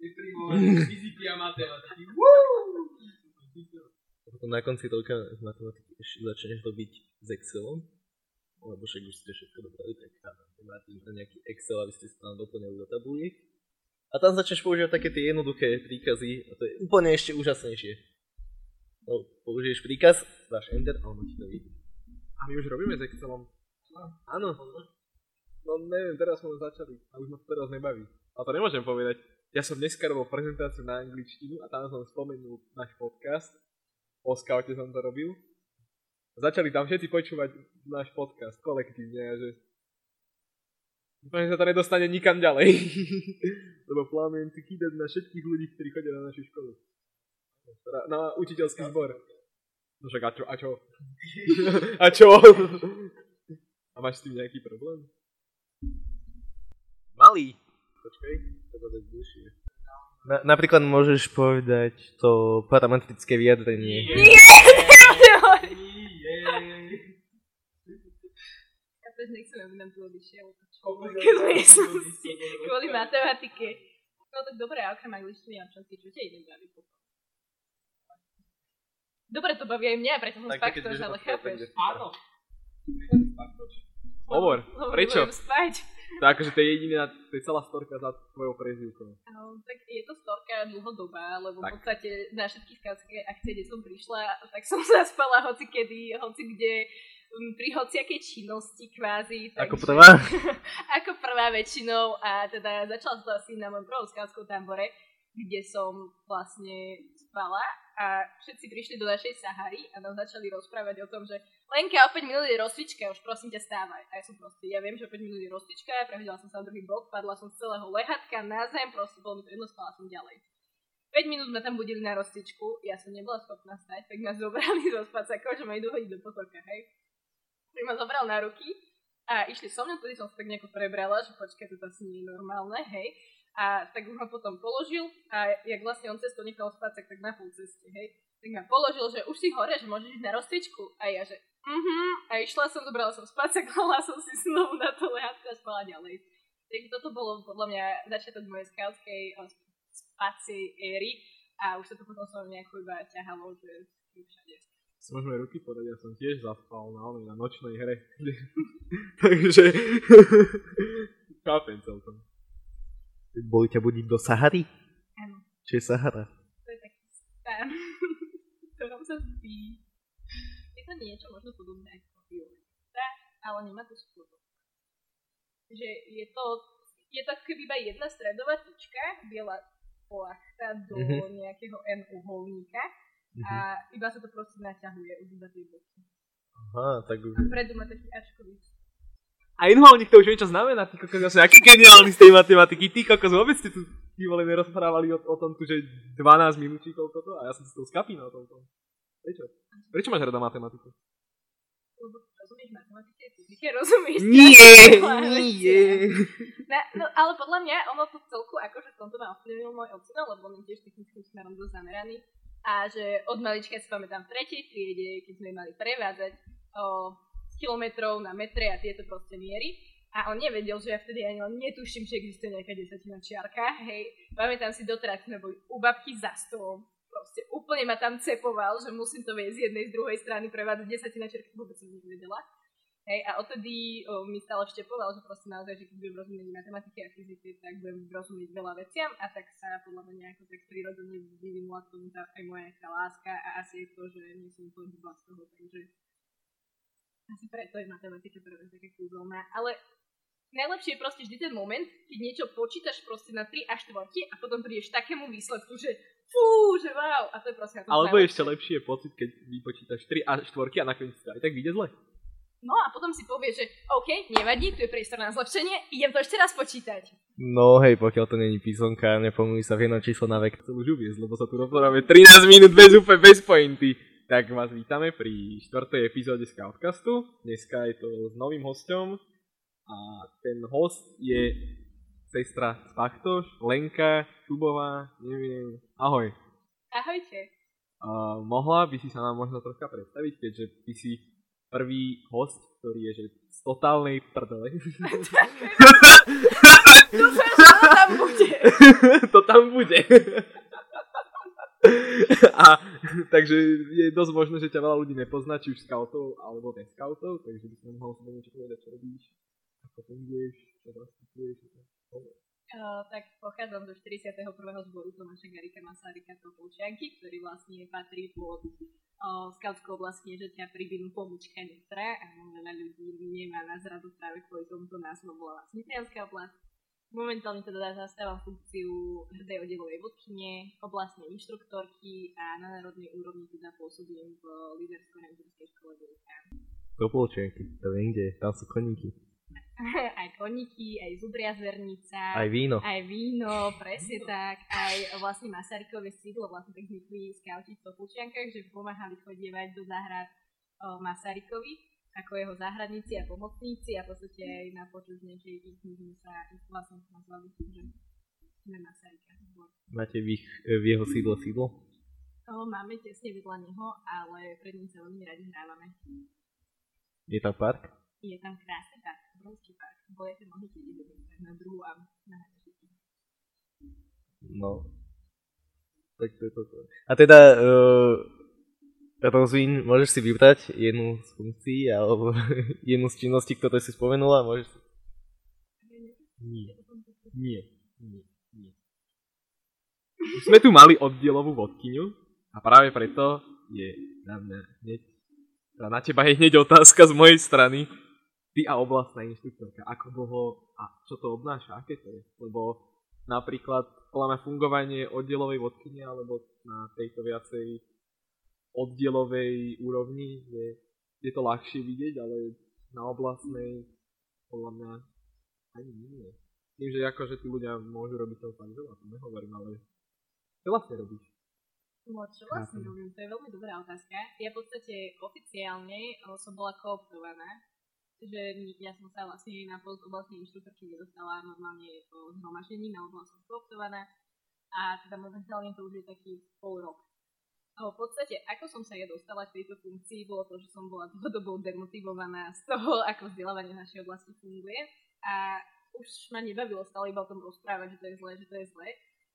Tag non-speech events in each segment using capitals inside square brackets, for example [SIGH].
fyziky a matematiky. Potom na konci roka z matematiky ešte začneš robiť s Excelom, lebo však už ste všetko dobrali, tak máte nejaký Excel, aby ste sa tam doplňali do tabuliek. A tam začneš používať také tie jednoduché príkazy a to je úplne ešte úžasnejšie. No, použiješ príkaz, dáš Enter a ono ti to vyjde. A my už robíme s Excelom. Áno. No neviem, teraz sme začali a už ma to teraz nebaví. Ale to nemôžem povedať. Ja som dneska robil prezentáciu na angličtinu a tam som spomenul náš podcast. O scoute som to robil. Začali tam všetci počúvať náš podcast kolektívne a že Úplne sa to nedostane nikam ďalej. [LAUGHS] Lebo plánujem si kýdať na všetkých ľudí, ktorí chodia na našu školu. Na učiteľský zbor. No však a čo? A čo? [LAUGHS] a čo? a máš s tým nejaký problém? Malý. Počkaj, to bude dlhšie. Na, napríklad môžeš povedať to parametrické vyjadrenie. Chápeš, nechcem, aby nám tu odišiel. Kvôli matematike. No tak dobre, a okrem angličtiny a občanskej, čo ťa iné baví potom? Dobre, to baví aj mňa, preto som to budeš ale chápeš. Áno. Hovor, prečo? spať. To je akože to je jediná, to je celá storka za tvojou prezivkou. No, tak je to storka dlhodobá, lebo v Tak. podstate na všetky skautské akcie, kde som prišla, tak som [LAUGHS] zaspala hoci kedy, hoci kde, pri hociakej činnosti kvázi. Ako takže- prvá? [LAUGHS] ako prvá väčšinou a teda začala to asi na mojom prvom skautskom tábore, kde som vlastne spala a všetci prišli do našej Sahary a nám začali rozprávať o tom, že Lenka, o 5 minút je rozcvička, už prosím ťa stávaj. A ja som proste, ja viem, že o 5 minút je rozcvička, prehodila som sa na druhý bok, padla som z celého lehatka na zem, proste bolo mi to jedno, spala som ďalej. 5 minút ma tam budili na rozcvičku, ja som nebola schopná stať, tak ma zobrali zo spacakov, že ma idú hodiť do potoka, hej. Tak ma zobral na ruky a išli so mnou, vtedy som sa tak nejako prebrala, že počkaj, to asi nie je normálne, hej. A tak ma potom položil a jak vlastne on cesto nechal spať, tak na pol ceste, hej. Tak ma položil, že už si hore, že môžeš ísť na rozcvičku. A ja, že mhm, a išla som, zobrala som spacek, kladla [LAUGHS] som si znovu na to lehátko a spala ďalej. Takže toto bolo podľa mňa začiatok mojej skautskej eh, spacej éry a už sa to potom so mnou nejako iba ťahalo, že všade. Si môžeme ruky podať, ja som tiež zaspal na onej, na nočnej hre. [LAUGHS] Takže [LAUGHS] chápem celkom. Boli ťa budiť do Sahary? Áno. Čo je Sahara? To je taký stan, [LAUGHS] v ktorom sa spí. Je to niečo možno podobné ako biologista, ale nemá to spodok. Že je to, je to keby iba jedna stredová tyčka, biela plachta do Mhm. nejakého N uholníka a iba sa to proste naťahuje už iba tie boky. Aha, tak už... A predu má taký ačkový A inholník to už niečo znamená, ty kokos, ja som aký geniálny z tej matematiky, ty kokos, vôbec ste tu ty vole nerozprávali o, o tom tu, že 12 minút či koľko to, a ja som si to skapínal o tom. Prečo? Prečo máš rada matematiku? lebo rozumieš matematike, fyzike, rozumieš? Nie, nie. Na, no, ale podľa mňa ono to celku akože v tomto ma ovplyvnil môj ocino, lebo on je tiež technickým smerom dosť zameraný. A že od malička si pamätám v tretej triede, keď sme mali prevádzať o, kilometrov na metre a tieto proste miery. A on nevedel, že ja vtedy ani len netuším, že existuje nejaká desatina čiarka. Hej, pamätám si doteraz, sme boli u babky za stolom. Proste úplne ma tam cepoval, že musím to vieť z jednej, z druhej strany prevádzať desatina čiarka, vôbec som nevedela. Hej, a odtedy o, mi stále vštepoval, že proste naozaj, že keď budem rozumieť matematike a fyzike, tak budem rozumieť veľa veciam a tak sa podľa mňa nejako tak prirodzene vyvinula k tomu tá aj moja nejaká láska a asi je to, že nie som úplne z toho, takže asi preto je matematika pre mňa taká kúzelná. Ale najlepšie je proste vždy ten moment, keď niečo počítaš proste na 3 a 4 a potom prídeš takému výsledku, že fú, že wow, a to je proste Alebo najlepšie. ešte lepší je pocit, keď vypočítaš 3 a 4 a nakoniec to aj tak vyjde zle. No a potom si povieš, že OK, nevadí, tu je priestor na zlepšenie, idem to ešte raz počítať. No hej, pokiaľ to není písomka, nepomýli sa v jedno číslo na vek. Chcem už uviezť, lebo sa tu rozprávame 13 minút bez úplne bez pointy. Tak vás vítame pri štvrtej epizóde Scoutcastu. Dneska je to s novým hostom a ten host je sestra Spachtoš, Lenka Šubová, neviem, ahoj. Ahojte. A mohla by si sa nám možno troška predstaviť, keďže ty si prvý host, ktorý je že z totálnej prdele. [LAUGHS] [LAUGHS] Dúfam, že to tam bude. to tam bude. A takže je dosť možné, že ťa veľa ľudí nepozná, či už scoutov alebo bez scoutov, takže by som mohol sa niečo povedať, čo robíš, ako funguješ, čo zastupuješ. Uh, tak pochádzam zo 41. zboru Tomáša Garika Masarika Topolčianky, ktorý vlastne patrí pod uh, skautskú oblasť Kniežaťa pri Vinu Pomučka Nestra a veľa ľudí nemá na zradu práve kvôli tomuto názvu bola Nitrianská oblasť. Momentálne teda zastávam funkciu hrdej oddelovej vodkyne, oblastnej inštruktorky a na národnej úrovni teda pôsobím v lídersko-rangerskej škole Vulkán. Topolčianky, to viem kde, tam sú koníky. [LAUGHS] aj koníky, aj zubria zvernica. Aj víno. Aj víno, presne tak. Aj vlastne Masarykové sídlo, vlastne tak vznikli skauti v Topolčiankách, že pomáhali chodievať do záhrad Masarykovi ako jeho záhradníci a pomocníci a v podstate aj na počas niečej ich sme sa ich vlastne nazvali, že sme Masaryka. Máte v, ich, v jeho sídlo sídlo? To máme tesne vedľa neho, ale pred ním sa veľmi radi hrávame. Je tam park? Je tam krásny park, obrovský park. Budete môžete ísť na druhú a na No. Tak to je to. A teda, uh, Rozvín, môžeš si vybrať jednu z funkcií alebo [LAUGHS] jednu z činností, ktoré si spomenula, môžeš si... Nie. Nie. Nie. Nie. Už sme tu mali oddielovú vodkyňu a práve preto je na mňa hneď, na teba je hneď otázka z mojej strany. Ty a oblastná inštruktorka, ako dlho a čo to obnáša, aké to je? Lebo napríklad podľa fungovanie oddielovej vodkyne alebo na tejto viacej oddielovej úrovni je, je to ľahšie vidieť, ale na oblastnej podľa mňa ani nie. Tým, že akože tí ľudia môžu robiť toho fakt veľa, to nehovorím, ale čo vlastne robíš? No, čo vlastne robím? To je veľmi dobrá otázka. Ja v podstate oficiálne som bola kooptovaná, že ja som sa vlastne na post oblastnej inštruktorky nedostala normálne po zhromaždení, ale bola som kooptovaná a teda momentálne to už je taký pol rok v podstate, ako som sa ja dostala k tejto funkcii, bolo to, že som bola dlhodobo demotivovaná z toho, [LAUGHS] ako vzdelávanie v našej oblasti funguje. A už ma nebavilo stále iba o tom rozprávať, že to je zlé, že to je zlé.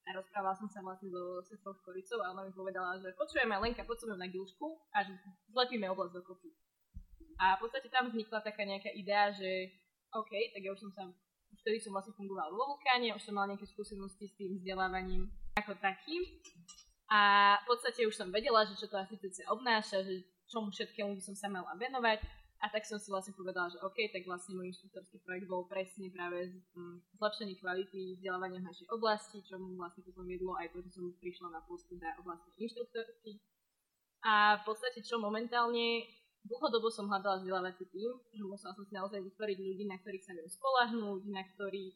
A rozprávala som sa vlastne so sestrou Škoricou a ona mi povedala, že počujeme Lenka, poďme na gilšku a že zlepíme oblasť do kopy. A v podstate tam vznikla taká nejaká idea, že OK, tak ja už som sa, už vtedy som vlastne fungovala vo vulkáne, už som mala nejaké skúsenosti s tým vzdelávaním ako takým. A v podstate už som vedela, že čo to asistúcia obnáša, že čomu všetkému by som sa mala venovať. A tak som si vlastne povedala, že OK, tak vlastne môj inštruktorský projekt bol presne práve um, zlepšenie kvality vzdelávania v našej oblasti, čo mu vlastne potom viedlo aj to, že som prišla na post na oblastnej inštruktorky. A v podstate, čo momentálne dlhodobo som hľadala vzdelávací tým, že musela som si naozaj vytvoriť ľudí, na ktorých sa viem spolahnúť, na ktorých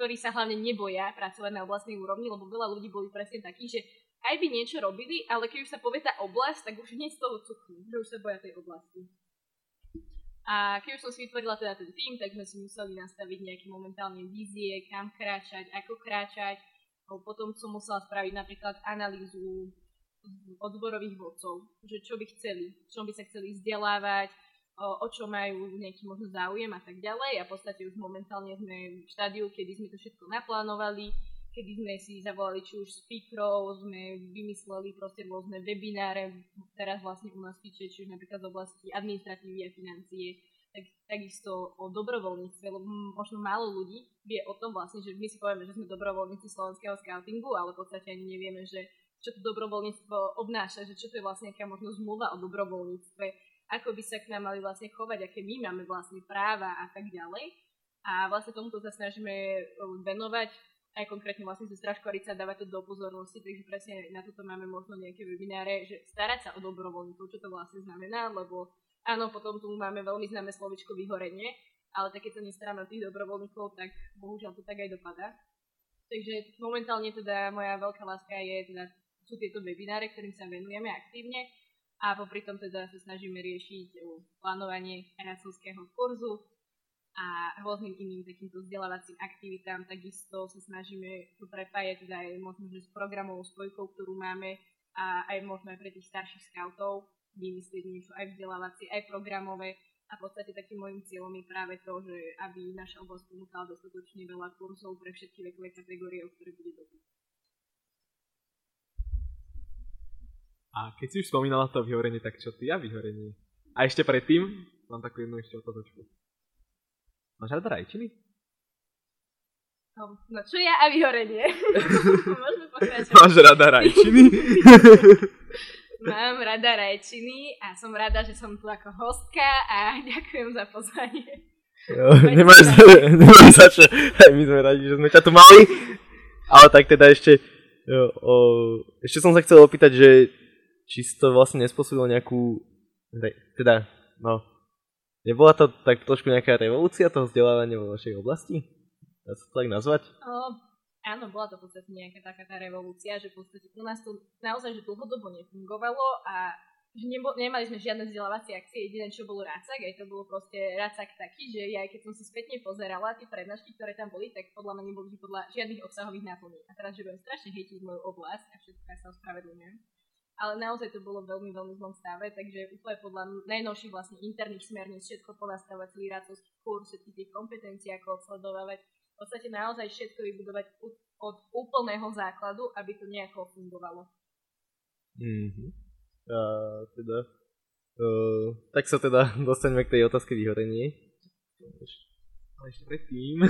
ktorí sa hlavne neboja pracovať na oblastnej úrovni, lebo veľa ľudí boli presne takí, že aj by niečo robili, ale keď už sa povie tá oblasť, tak už hneď z toho cuchnú, že už sa boja tej oblasti. A keď už som si vytvorila teda ten tým, tak sme si museli nastaviť nejaké momentálne vízie, kam kráčať, ako kráčať. Potom som musela spraviť napríklad analýzu odborových vodcov, že čo by chceli, čo by sa chceli vzdelávať, o, o čo majú nejaký možno záujem a tak ďalej. A v podstate už momentálne sme v štádiu, kedy sme to všetko naplánovali, kedy sme si zavolali či už speakerov, sme vymysleli proste rôzne webináre, teraz vlastne u nás píče, či už napríklad z oblasti administratívy a financie, tak, takisto o dobrovoľníctve, lebo možno málo ľudí vie o tom vlastne, že my si povieme, že sme dobrovoľníci slovenského scoutingu, ale v podstate ani nevieme, že čo to dobrovoľníctvo obnáša, že čo to je vlastne nejaká možno zmluva o dobrovoľníctve, ako by sa k nám mali vlastne chovať, aké my máme vlastne práva a tak ďalej. A vlastne tomuto sa snažíme venovať aj konkrétne vlastne sestra Škorica dáva to do pozornosti, takže presne na toto máme možno nejaké webináre, že starať sa o dobrovoľníkov, čo to vlastne znamená, lebo áno, potom tu máme veľmi známe slovičko vyhorenie, ale tak keď sa nestaráme o tých dobrovoľníkov, tak bohužiaľ to tak aj dopadá. Takže momentálne teda moja veľká láska je teda, sú tieto webináre, ktorým sa venujeme aktívne a popri tom teda sa snažíme riešiť plánovanie racovského kurzu, a rôznym iným takýmto vzdelávacím aktivitám. Takisto sa snažíme to prepájať teda aj možno, s programovou spojkou, ktorú máme a aj možno aj pre tých starších scoutov vymyslieť niečo aj vzdelávacie, aj programové, A v podstate takým môjim cieľom je práve to, že aby naša oblasť ponúkala dostatočne veľa kurzov pre všetky vekové kategórie, o ktoré bude dopyt. A keď si už spomínala to vyhorenie, tak čo ty a vyhorenie? A ešte predtým mám takú jednu ešte otázočku. Máš rada rajčiny? No, no čo ja a vyhorenie? [LAUGHS] Môžeme pokračovať. Máš rada rajčiny? [LAUGHS] Mám rada rajčiny a som rada, že som tu ako hostka a [LAUGHS] ďakujem za pozvanie. Jo, nemáš, za, nemáš za čo. Aj my sme radi, že sme ťa tu mali. Ale tak teda ešte, jo, o, ešte som sa chcel opýtať, že či si to vlastne nespôsobilo nejakú, teda, no, nebola to tak trošku nejaká revolúcia toho vzdelávania vo vašej oblasti? Dá sa to tak nazvať? O, áno, bola to v podstate nejaká taká tá revolúcia, že v podstate u nás to naozaj že dlhodobo nefungovalo a že nebo, nemali sme žiadne vzdelávacie akcie, jediné čo bolo Rácak, aj to bolo proste Rácak taký, že ja keď som si spätne pozerala tie prednášky, ktoré tam boli, tak podľa mňa neboli podľa žiadnych obsahových náplní. A teraz, že budem strašne hejtiť moju oblasť a všetko sa ospravedlňujem ale naozaj to bolo veľmi, veľmi zlom stave, takže úplne podľa najnovších vlastne interných smerníc všetko ponastavovať celý rácovský kurz, všetky tie kompetencie, ako odsledovať, v podstate naozaj všetko vybudovať od úplného základu, aby to nejako fungovalo. Mhm. A teda, uh, tak sa teda [LAUGHS] dostaňme k tej otázke vyhorenie. Ale ešte predtým. [LAUGHS]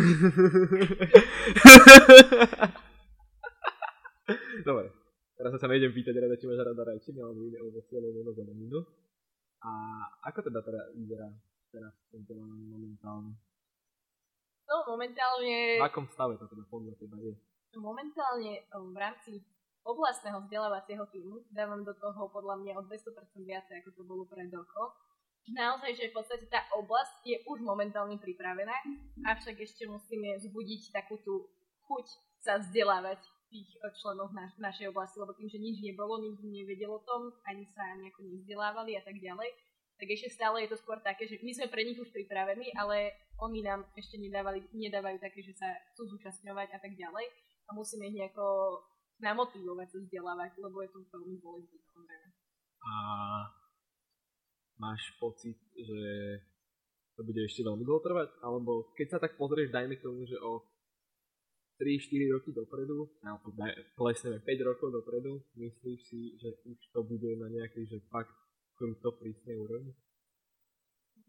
Dobre. Teraz sa nejdem pýtať rada, či máš rada rajčiny alebo iné ovocie, alebo jedno zeleninu. A ako teda teda vyzerá teraz tento momentálne? No momentálne... V akom stave to teda podľa teba je? Momentálne v rámci oblastného vzdelávacieho týmu dávam do toho podľa mňa o 200% viacej, ako to bolo pred rokom. Naozaj, že v podstate tá oblasť je už momentálne pripravená, avšak ešte musíme vzbudiť takú tú chuť sa vzdelávať tých eh, členov naš, našej oblasti, lebo tým, že nič nebolo, nikto nevedel o tom, ani sa nejako nevzdelávali a tak ďalej, tak ešte stále je to skôr také, že my sme pre nich už pripravení, ale oni nám ešte nedávali, nedávajú také, že sa chcú zúčastňovať a tak ďalej a musíme ich nejako namotivovať sa vzdelávať, lebo je to veľmi dôležité. A máš pocit, že to bude ešte veľmi dlho trvať? Alebo keď sa tak pozrieš, dajme k tomu, že o 3-4 roky dopredu, alebo plesneme 5 rokov dopredu, myslíš si, že už to bude na nejakej, že fakt kruto prísnej úrovni?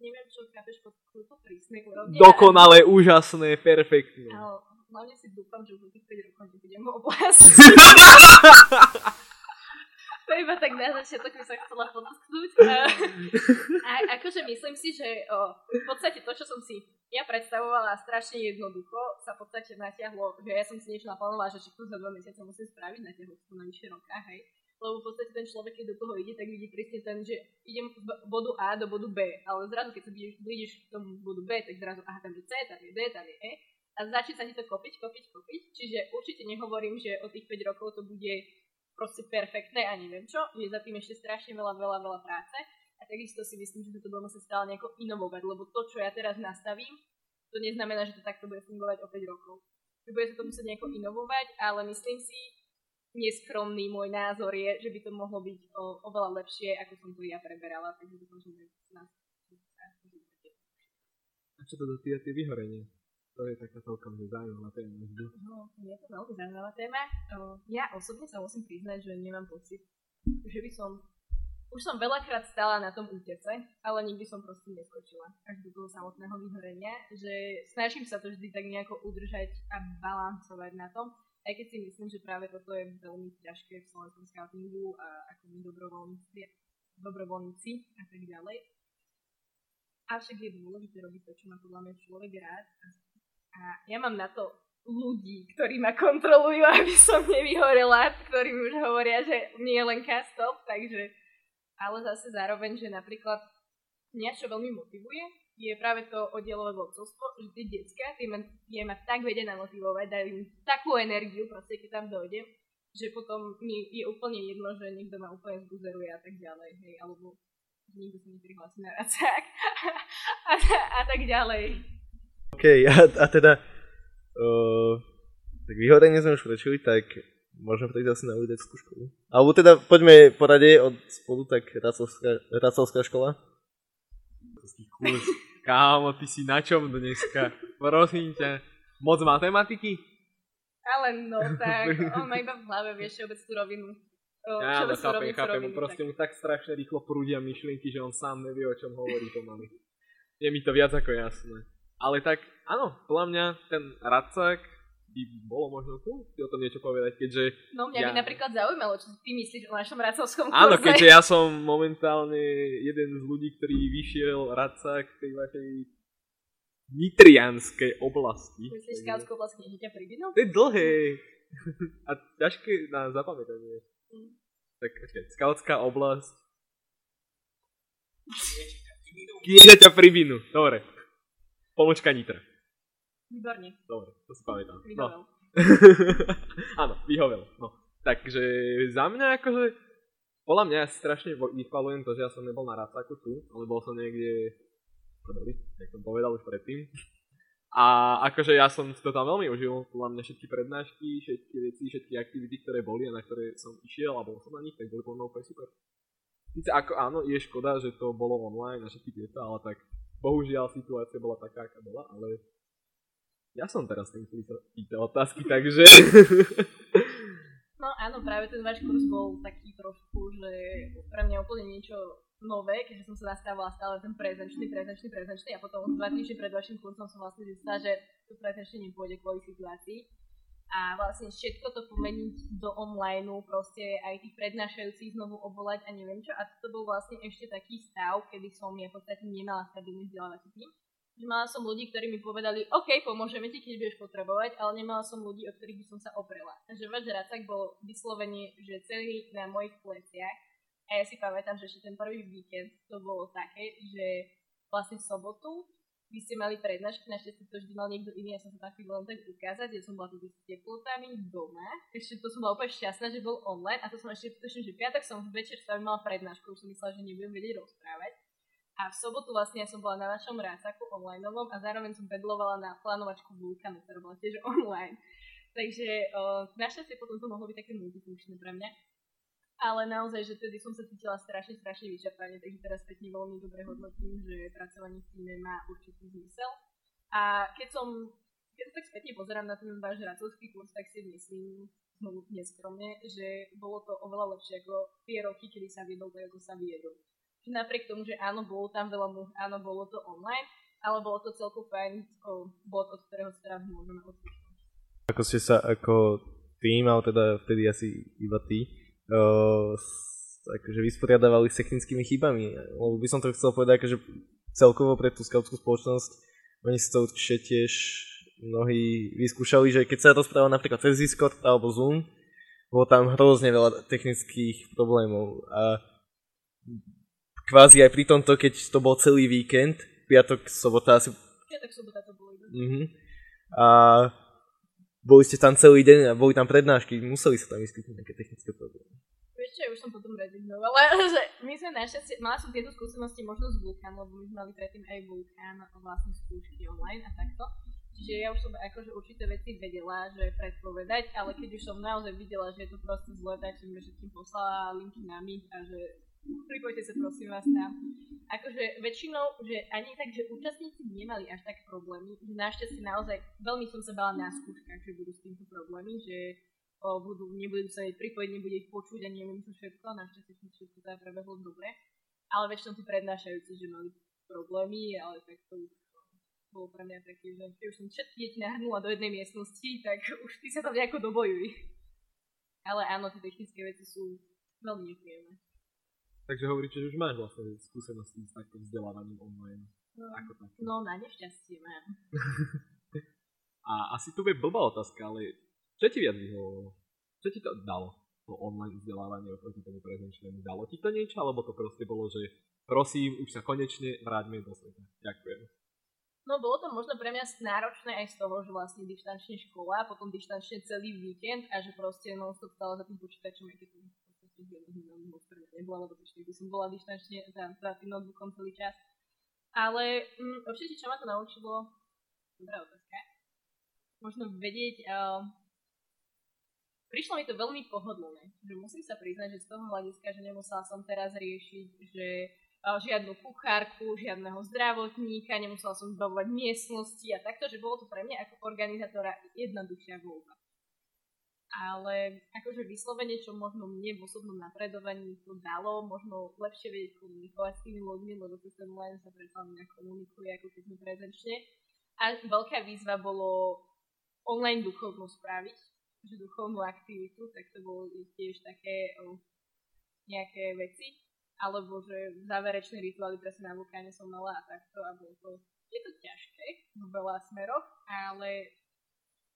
Neviem, čo chápeš pod kruto prísnej úrovni. Dokonale, ale... úžasné, perfektné. Ale hlavne si dúfam, že už tých 5 rokov nebudem oblasti. [LAUGHS] to iba tak na začiatok by som chcela podotknúť. A, a akože myslím si, že o, v podstate to, čo som si ja predstavovala strašne jednoducho, sa v podstate natiahlo, že ja som si niečo naplánovala, že všetko za dva mesiace musím spraviť, natiahlo to na vyššie roka, hej. Lebo v podstate ten človek, keď do toho ide, tak vidí presne ten, že idem z bodu A do bodu B, ale zrazu, keď sa blížiš k tomu bodu B, tak zrazu, aha, tam je C, tam je D, tam je E, a začne sa ti to kopiť, kopiť, kopiť. Čiže určite nehovorím, že o tých 5 rokov to bude proste perfektné a neviem čo, je za tým ešte strašne veľa, veľa, veľa práce a takisto si myslím, že to budeme sa stále nejako inovovať, lebo to, čo ja teraz nastavím, to neznamená, že to takto bude fungovať o 5 rokov. Že bude sa to musieť nejako inovovať, ale myslím si, neskromný môj názor je, že by to mohlo byť o, oveľa lepšie, ako som to ja preberala, takže to môžeme nás a čo to tie, tie vyhorenie? To je taká celkom zaujímavá téma. No, je to veľmi zaujímavá téma. Ja osobne sa musím priznať, že nemám pocit, že by som už som veľakrát stala na tom útece, ale nikdy som proste neskočila až do toho samotného vyhorenia, že snažím sa to vždy tak nejako udržať a balancovať na tom, aj keď si myslím, že práve toto je veľmi ťažké v slovenskom scoutingu a ako my dobrovoľníci, dobrovoľníci a tak ďalej. Avšak je dôležité robiť to, čo má podľa mňa človek rád. A ja mám na to ľudí, ktorí ma kontrolujú, [LAUGHS] aby som nevyhorela, ktorí mi už hovoria, že nie je len stop, takže ale zase zároveň, že napríklad mňa čo veľmi motivuje, je práve to oddielové vodcovstvo, že tie detská, tie ma, tie ma tak vedia namotivovať, dajú im takú energiu, proste keď tam dojdem, že potom mi je úplne jedno, že niekto ma úplne zbuzeruje a tak ďalej, hej, alebo nikto sa neprihlási na racák [LAUGHS] a, a tak ďalej. OK, [LAUGHS] a, a teda uh, tak vyhorenie sme už prečuli, tak Môžeme prejsť asi na vedeckú školu. Alebo teda poďme porade od spodu, tak Racovská, Racovská škola. kurz. Kámo, ty si na čom dneska? Prosím ťa. Moc matematiky? Ale no [LAUGHS] tak, on má iba v hlave, vieš, všeobecnú rovinu. Ja, všeobecnú chápem, chápem, roviny, proste tak. mu tak strašne rýchlo prúdia myšlienky, že on sám nevie, o čom hovorí pomaly. Je mi to viac ako jasné. Ale tak, áno, podľa mňa ten Racák by bolo možno cool si o tom niečo povedať, keďže No mňa by Ja- napríklad zaujímalo, čo ty myslíš o našom racovskom Áno, kurze. keďže ja som momentálne jeden z ľudí, ktorý vyšiel radca k tej vašej nitrianskej oblasti. Myslíš skautskú oblasť kniežaťa Pribino? To je dlhé [LAUGHS] a ťažké na zapamätanie. Mm. Tak počkaj, skautská oblasť. Kniežaťa Pribinu, dobre. Pomočka Nitra. Výborne, Dobre, to si pamätám. No. vyhovel. [LAUGHS] Áno, vyhovel. No. Takže za mňa akože, podľa mňa ja strašne vychvalujem to, že ja som nebol na Racaku tu, ale bol som niekde prdeli, jak som povedal už predtým. A akože ja som to tam veľmi užil, podľa mňa všetky prednášky, všetky veci, všetky aktivity, ktoré boli a na ktoré som išiel a bol som na nich, tak boli podľa mňa úplne super. Sice ako áno, je škoda, že to bolo online a všetky tieto, ale tak bohužiaľ situácia bola taká, aká bola, ale ja som teraz ten, ktorý sa pýta otázky, takže... No áno, práve ten váš kurz bol taký trošku, že pre mňa úplne niečo nové, keďže som sa nastavila stále ten prezenčný, prezenčný, prezenčný a potom dva týždne pred vašim kurzom som vlastne zistila, že to prezenčne nepôjde kvôli situácii. A vlastne všetko to pomeniť do online, proste aj tých prednášajúcich znovu obolať a neviem čo. A to bol vlastne ešte taký stav, kedy som ja v podstate nemala stabilný vzdelávací tým. Mala som ľudí, ktorí mi povedali, OK, pomôžeme ti, keď budeš potrebovať, ale nemala som ľudí, od ktorých by som sa oprela. Takže váš racak bol vyslovene, že celý na mojich pleciach. A ja si pamätám, že ešte ten prvý víkend to bolo také, že vlastne sobotu vy ste mali prednášky, našťastie to vždy mal niekto iný, ja som sa na chvíľu len tak ukázať, ja som bola tu s teplotami doma, ešte to som bola úplne šťastná, že bol online a to som ešte, tuším, že v piatok som večer s vami mala prednášku, už som myslela, že nebudem vedieť rozprávať. A v sobotu vlastne ja som bola na vašom rácaku online a zároveň som pedlovala na plánovačku Vulkanu, ktorá bola tiež [LAUGHS] online. Takže uh, našťastie potom to mohlo byť také multifunkčné pre mňa. Ale naozaj, že tedy som sa cítila strašne, strašne vyčerpane, takže teraz spätne veľmi dobre hodnotím, že pracovanie v týme má určitý zmysel. A keď som, keď sa tak spätne pozerám na ten váš racovský kurz, tak si myslím, znovu neskromne, že bolo to oveľa lepšie ako tie roky, kedy sa viedol tak, ako sa viedol. Že napriek tomu, že áno, bolo tam veľa much, áno, bolo to online, ale bolo to celkom fajn o, bod, od ktorého sa teraz môžeme odpúšťať. Ako ste sa ako tým, ale teda vtedy asi iba ty, akože vysporiadávali s technickými chybami. Lebo by som to chcel povedať, akože celkovo pre tú skautskú spoločnosť, oni si to určite tiež mnohí vyskúšali, že keď sa rozprával napríklad cez Discord alebo Zoom, bolo tam hrozne veľa technických problémov a kvázi aj pri tomto, keď to bol celý víkend, piatok, sobota asi Ja tak sobota to bolo. Mhm. A boli ste tam celý deň a boli tam prednášky, museli sa tam vyskytnúť nejaké technické problémy. Vieš čo, už som potom rezignovala, [LAUGHS] že my sme našťastie, mala som tieto skúsenosti možno z Vulkan, lebo my sme mali predtým aj Vulkan vlastne skúšky online a takto. Čiže ja už som akože určité veci vedela, že predpovedať, ale keď už som naozaj videla, že je to proste zle, tak som všetkým poslala linky na Meet a že pripojte sa prosím vás tam. Akože väčšinou, že ani tak, že účastníci nemali až tak problémy, že našťastie naozaj veľmi som sa bala na skúškach, že budú s týmto problémy, že o, budú, nebudú sa jej pripojiť, nebude ich počuť a neviem čo všetko, našťastie všetko teda prebehlo dobre. Ale väčšinou tí prednášajúci, že mali problémy, ale tak to už bolo pre mňa také, že keď už som všetky deti nahrnula do jednej miestnosti, tak už ty sa tam nejako dobojuj. Ale áno, tie technické veci sú veľmi nepríjemné. Takže hovoríte, že už máš vlastne skúsenosti s takým vzdelávaním online. No, Ako také. no na nešťastie mám. [LAUGHS] A asi to bude blbá otázka, ale čo ti viac vyhovovalo? Čo ti to dalo? To online vzdelávanie oproti tomu prezenčnému. Dalo ti to niečo, alebo to proste bolo, že prosím, už sa konečne vráťme do sveta. Ďakujem. No bolo to možno pre mňa náročné aj z toho, že vlastne dištančne škola, potom dištančne celý víkend a že proste non stop stále za tým počítačom, aj keď som v podstate veľmi nebola, lebo ešte by som bola dištančne za, za tým notebookom celý čas. Ale mm, určite čo ma to naučilo, dobrá otázka, možno vedieť, uh, prišlo mi to veľmi pohodlné, že musím sa priznať, že z toho hľadiska, že nemusela som teraz riešiť, že žiadnu kuchárku, žiadneho zdravotníka, nemusela som zbavovať miestnosti a takto, že bolo to pre mňa ako organizátora jednoduchšia voľba. Ale akože vyslovene, čo možno mne v osobnom napredovaní to dalo, možno lepšie vedieť komunikovať s tými ľuďmi, lebo cez ten len sa predsa nejak komunikuje, ako keď sme prezenčne. A veľká výzva bolo online duchovnú spraviť, že duchovnú aktivitu, tak to bolo tiež také nejaké veci. Alebo že záverečné rituály presne na vulkáne som mala a takto a bolo to, je to ťažké v veľa smeroch, ale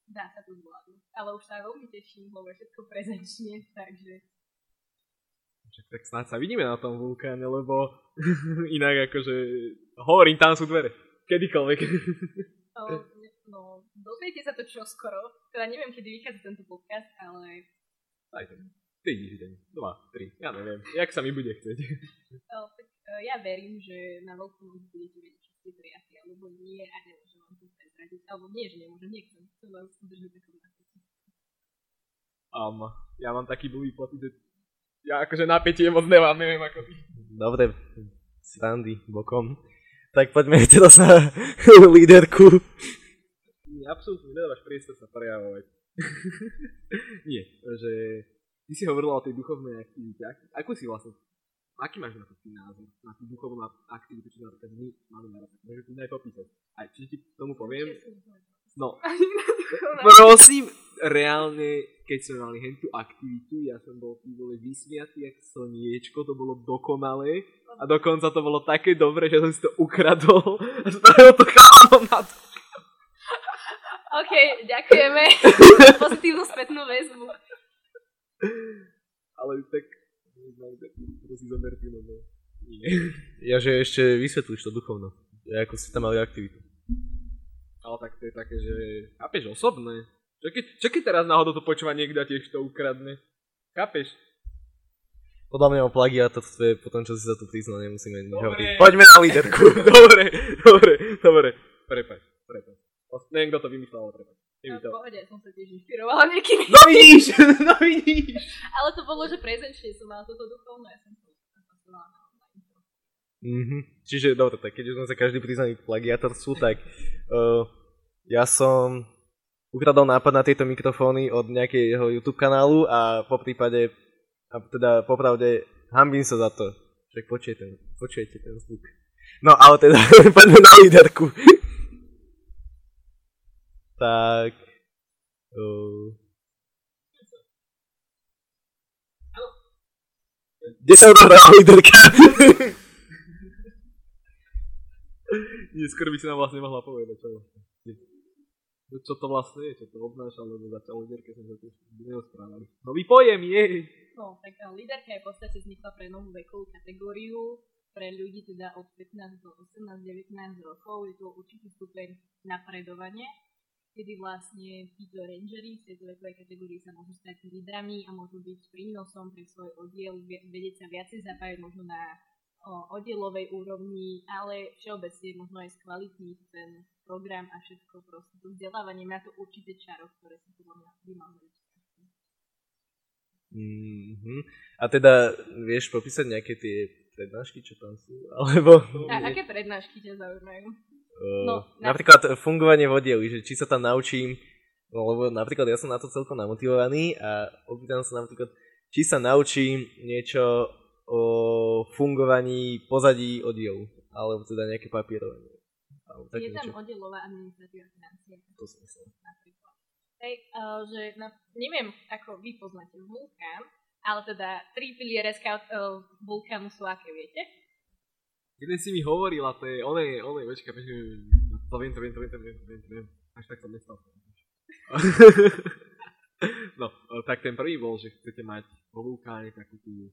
dá sa to zvládnuť. Ale už sa veľmi teším, lebo všetko prezenčne, takže... Však tak snáď sa vidíme na tom vulkáne, lebo [LAUGHS] inak akože hovorím, tam sú dvere. Kedykoľvek. [LAUGHS] O, no, dozviete sa to čoskoro. Teda neviem, kedy vychádza tento podcast, ale... Aj ten. Týždeň, dva, tri, ja neviem. Jak sa mi bude chcieť. O, tak e, ja verím, že na veľkú noc budete vedieť, čo ste prijatí, alebo nie a nemôžem prezradiť. Alebo nie, že nemôžem, nechcem. Chcem vás udržať takom napätí. Um, ja mám taký blbý pocit, že ja akože napätie moc nemám, neviem ako ty. Dobre, srandy bokom. Tak poďme [LAUGHS] teraz na líderku. Nie, absolútne nedávaš priestor sa prejavovať. [LAUGHS] Nie, že ty si hovorila o tej duchovnej aktivite. Ak- Ako si vlastne, aký máš na to ty názor? Na tú duchovnú aktivitu, čo napríklad my máme na rade. Môžeš kľudne aj popísať. Aj, či ti tomu poviem? No, [LAUGHS] prosím, reálne, keď sme mali hentú aktivitu, ja som bol ty vole vysmiatý jak slniečko, to bolo dokonalé a dokonca to bolo také dobre, že som si to ukradol a spravil to chalanom na to. OK, ďakujeme za [LAUGHS] pozitívnu spätnú väzbu. Ale tak, to si zoberte, lebo nie. [LAUGHS] Ja, že ešte vysvetlíš to duchovno. Ako ste tam mali aktivitu. Ale tak to je také, že chápeš, osobné. Čo keď, čo keď teraz náhodou to počúva niekto a tiež to ukradne? Chápeš? Podľa mňa o plagiátorstve, po tom, čo si sa tu priznal, nemusíme nič hovoriť. Poďme na líderku. [LAUGHS] dobre, dobre, dobre. Prepač, prepač. Neviem, kto to vymyslel, ale prepač. Mi No, v pohode, som sa tiež inšpirovala niekým. No vidíš, no vidíš. Ale to bolo, že prezenčne som mala toto duchovné, ja som to. Mhm. Čiže, dobre, tak keď už sme sa každý priznali k plagiatorstvu, tak uh, ja som ukradol nápad na tieto mikrofóny od nejakého YouTube kanálu a po prípade, a teda popravde, hambím sa za to. Však počujete počujete ten zvuk. No, ale teda, [LAUGHS] poďme na líderku. Tak... Uh, 10 odohrala líderka. Neskôr by si nám vlastne mohla povedať, čo vlastne. je. No, Čo to vlastne je, čo to obnáša, lebo zatiaľ líderke sme sa tiež neosprávali. Nový pojem, jej! No, tak eh, líderka je v podstate vznikla pre novú vekovú kategóriu, pre ľudí teda od 15 do 18-19 rokov. Je to určitý stupeň napredovania, kedy vlastne títo rangery v tejto vekovej kategórii sa môžu stať lídrami a môžu byť prínosom pre svoj oddiel, vedieť sa viacej zapájať možno na o, oddielovej úrovni, ale všeobecne možno aj skvalitniť ten program a všetko proste. To vzdelávanie má to určité čaro, ktoré sa podľa mňa by malo. Mhm. A teda vieš popísať nejaké tie prednášky, čo tam sú? [LAUGHS] Alebo... A aké prednášky ťa zaujímajú? No, na- napríklad fungovanie v oddieli, že či sa tam naučím, no lebo napríklad ja som na to celkom namotivovaný a opýtam sa napríklad, či sa naučím niečo o fungovaní pozadí oddielu, alebo teda nejaké papierovanie. Alebo je tam niečo. oddielová administratíva financie To som myslel. Hej, uh, že na, neviem, ako vy poznáte vulkán, ale teda tri piliere scout uh, vulkánu sú aké, viete? Jeden si mi hovoril a to je, oné, oné, počkaj, počkaj, to viem, to viem, to viem, to viem, to viem, to viem. Až tak som nestal. [LAUGHS] no, e, tak ten prvý bol, že chcete mať vo vulkáne takú tú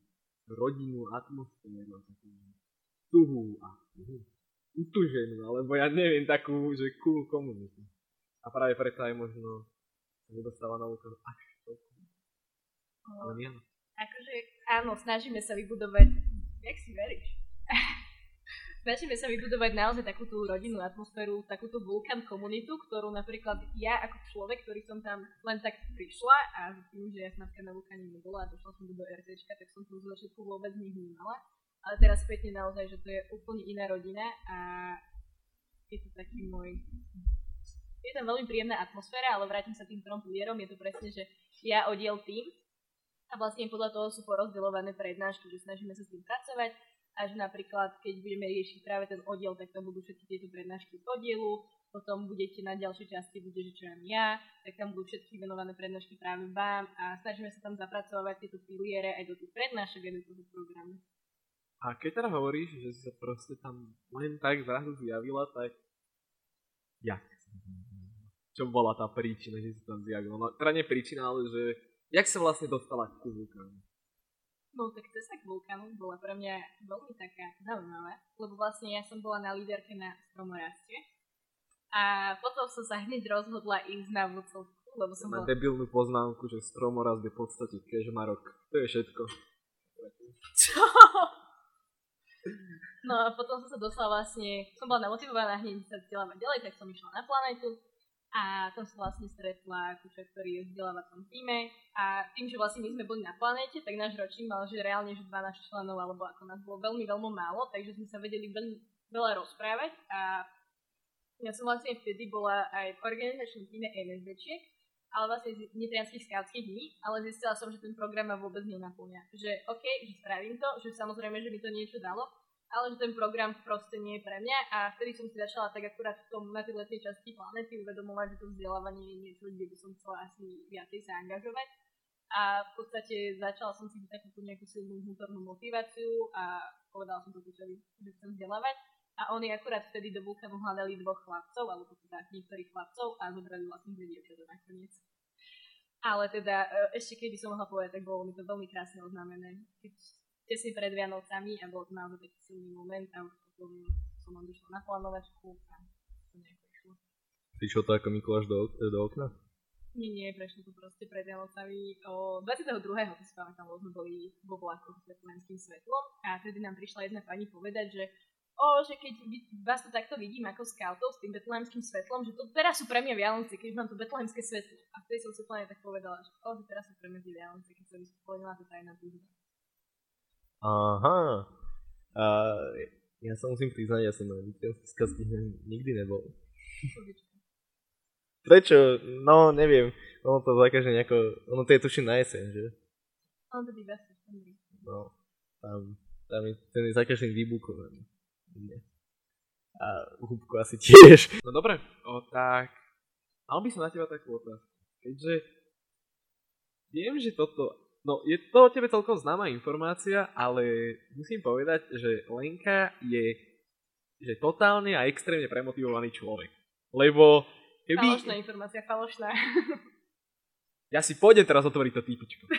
rodinnú atmosféru, takú tuhú a utuženú, alebo ja neviem, takú, že cool komunitu. A práve preto aj možno nedostáva na vulkán až toľko. Ale Uh, nie. akože, áno, snažíme sa vybudovať, jak si veríš? [LAUGHS] snažíme sa vybudovať naozaj takú tú rodinnú atmosféru, takúto vulkán komunitu, ktorú napríklad ja ako človek, ktorý som tam len tak prišla a tým, že ja som napríklad na vulkáne nebola a došla som do RTčka, tak som to z začiatku vôbec nevnímala. Ale teraz spätne naozaj, že to je úplne iná rodina a je to taký môj... Je tam veľmi príjemná atmosféra, ale vrátim sa tým trom pilierom, je to presne, že ja oddiel tým a vlastne podľa toho sú porozdeľované prednášky, že snažíme sa s tým pracovať a že napríklad, keď budeme riešiť práve ten oddiel, tak to budú všetky tieto prednášky z oddielu, potom budete na ďalšej časti, bude, že čo ja, tak tam budú všetky venované prednášky práve vám a snažíme sa tam zapracovať tieto piliere aj do tých prednášok, aj do toho programu. A keď teda hovoríš, že si sa proste tam len tak zrazu zjavila, tak jak? Čo bola tá príčina, že si tam zjavila? No, teda nie príčina, ale že jak sa vlastne dostala k vulkánu? No tak cesta k vulkánu bola pre mňa veľmi taká zaujímavá, lebo vlastne ja som bola na líderke na stromorastie a potom som sa hneď rozhodla ísť na vodcovku, lebo som Na bola... debilnú poznámku, že stromorast je v podstate kežmarok. To je všetko. Čo? No a potom som sa dostala vlastne, som bola namotivovaná hneď sa vzdelávať ďalej, tak som išla na planetu a tam som vlastne stretla kuča, ktorý je v vzdelávacom týme a tým, že vlastne my sme boli na planéte, tak náš ročník mal, že reálne že 12 členov, alebo ako nás bolo veľmi, veľmi málo, takže sme sa vedeli veľmi veľa rozprávať a ja som vlastne vtedy bola aj v organizačnom týme NSDčiek, ale vlastne z nitrianských skautských dní, ale zistila som, že ten program ma vôbec nenaplňa. Že OK, že spravím to, že samozrejme, že mi to niečo dalo, ale že ten program proste nie je pre mňa a vtedy som si začala tak akurát v tom, na tej letnej časti planety uvedomovať, že to vzdelávanie je niečo, kde by som chcela asi viacej sa angažovať. A v podstate začala som si takúto nejakú silnú vnútornú motiváciu a povedala som to Kučovi, že chcem vzdelávať. A oni akurát vtedy do vulkánu hľadali dvoch chlapcov, alebo teda niektorých chlapcov a zobrali vlastne dve dievčatá nakoniec. Ale teda e, ešte keby som mohla povedať, tak bolo mi to veľmi krásne oznámené. Keď tesne pred Vianocami a bol to naozaj taký silný moment a už potom som len došla na plánovačku a to nejako išlo. Prišlo to ako Mikuláš do, do okna? Nie, nie, prešlo to proste pred Vianocami. O 22. to si pamätám, sme boli vo vlaku s betlémským svetlom a tedy nám prišla jedna pani povedať, že o, že keď vás to takto vidím ako scoutov s tým betlémským svetlom, že to teraz sú pre mňa Vianoce, keď mám to betlémske svetlo. A vtedy som si úplne tak povedala, že o, že teraz sú pre mňa tie Vianoce, keď sa vyspomenula to tajná túžba. Aha. A ja sa musím priznať, ja som na Vitranských skazky nikdy nebol. Prečo? No, neviem. Ono to zakaže nejako... Ono to je tuším na jeseň, že? On to býva. No, tam, tam je, ten je za každým vybukovaný. A húbko asi tiež. No dobre, o, tak mal by som na teba takú otázku. Keďže viem, že toto, no je to o tebe celkom známa informácia, ale musím povedať, že Lenka je že totálne a extrémne premotivovaný človek. Lebo Falošná keby... informácia, falošná. Ja si pôjdem teraz otvoriť to týpičko. [LAUGHS]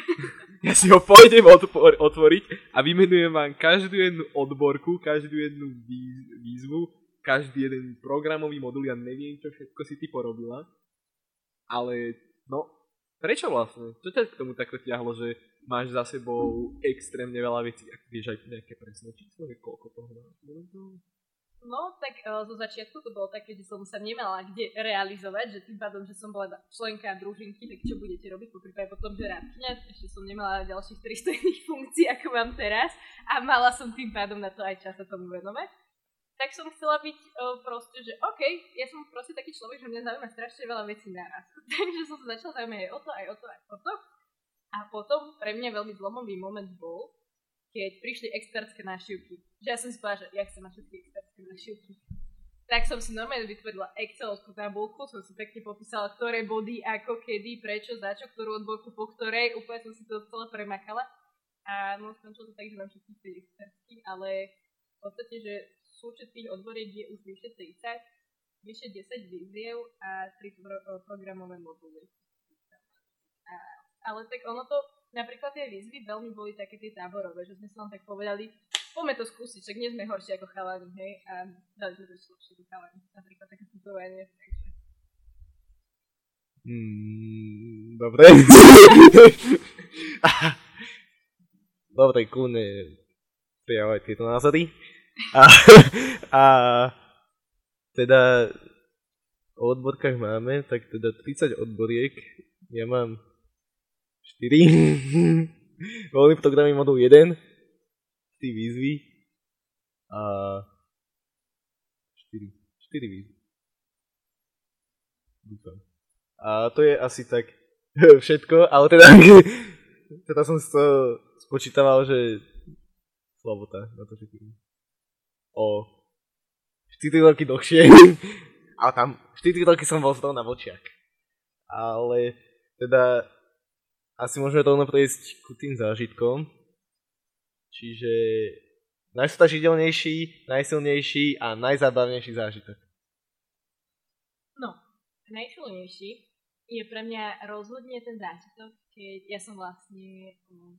Ja si ho pôjdem otvor- otvoriť a vymenujem vám každú jednu odborku, každú jednu výz- výzvu, každý jeden programový modul, ja neviem, čo všetko si ty porobila. Ale, no, prečo vlastne? Čo ťa k tomu takto ťahlo, že máš za sebou extrémne veľa vecí? Ak vieš aj nejaké presné číslo, koľko toho máš? No, tak uh, zo začiatku to bolo také, že som sa nemala kde realizovať, že tým pádom, že som bola členka družinky, tak čo budete robiť, po prípade potom, že rádkyňa, ešte som nemala ďalších [LAUGHS] 300 iných funkcií, ako mám teraz a mala som tým pádom na to aj čas sa tomu venovať. Tak som chcela byť uh, proste, že OK, ja som proste taký človek, že mňa zaujíma strašne veľa vecí naraz. [LAUGHS] Takže som sa začala zaujímať aj o to, aj o to, aj o to. A potom pre mňa veľmi zlomový moment bol, keď prišli expertské návštevky. Že ja som si povedala, že ja chcem mať všetky expertské návštevky. Tak som si normálne vytvorila Excelovskú tabulku, som si pekne popísala, ktoré body, ako, kedy, prečo, za čo, ktorú odborku, po ktorej, úplne som si to celé premakala. A no, skončilo to tak, že mám všetkých 5 expertských, ale v podstate, že súčet tých odboriek je už vyše 30, vyše 10 víziev a 3 pro- programové moduly. A, ale tak ono to, napríklad tie výzvy veľmi boli také tie táborové, že sme si len tak povedali, poďme to skúsiť, však nie sme horší ako chalani, hej, a dali sme to lepšie ako chalani, napríklad také putovanie, takže Mm, dobre. [LAUGHS] dobre, kľudne prijavaj tieto názory. A, a teda o odborkách máme, tak teda 30 odboriek. Ja mám 4. [LAUGHS] Voľný programový modul 1. 3 výzvy. A 4. 4 výzvy. Dúfam. A to je asi tak [LAUGHS] všetko, ale teda, [LAUGHS] teda som si to spočítaval, že slabota na to všetko. O 4 roky dlhšie. [LAUGHS] Ale tam 4 roky som bol z toho na vočiak. Ale teda asi môžeme rovno prejsť ku tým zážitkom. Čiže najstrašidelnejší, najsilnejší a najzábavnejší zážitok. No, najsilnejší je pre mňa rozhodne ten zážitok, keď ja som vlastne, um,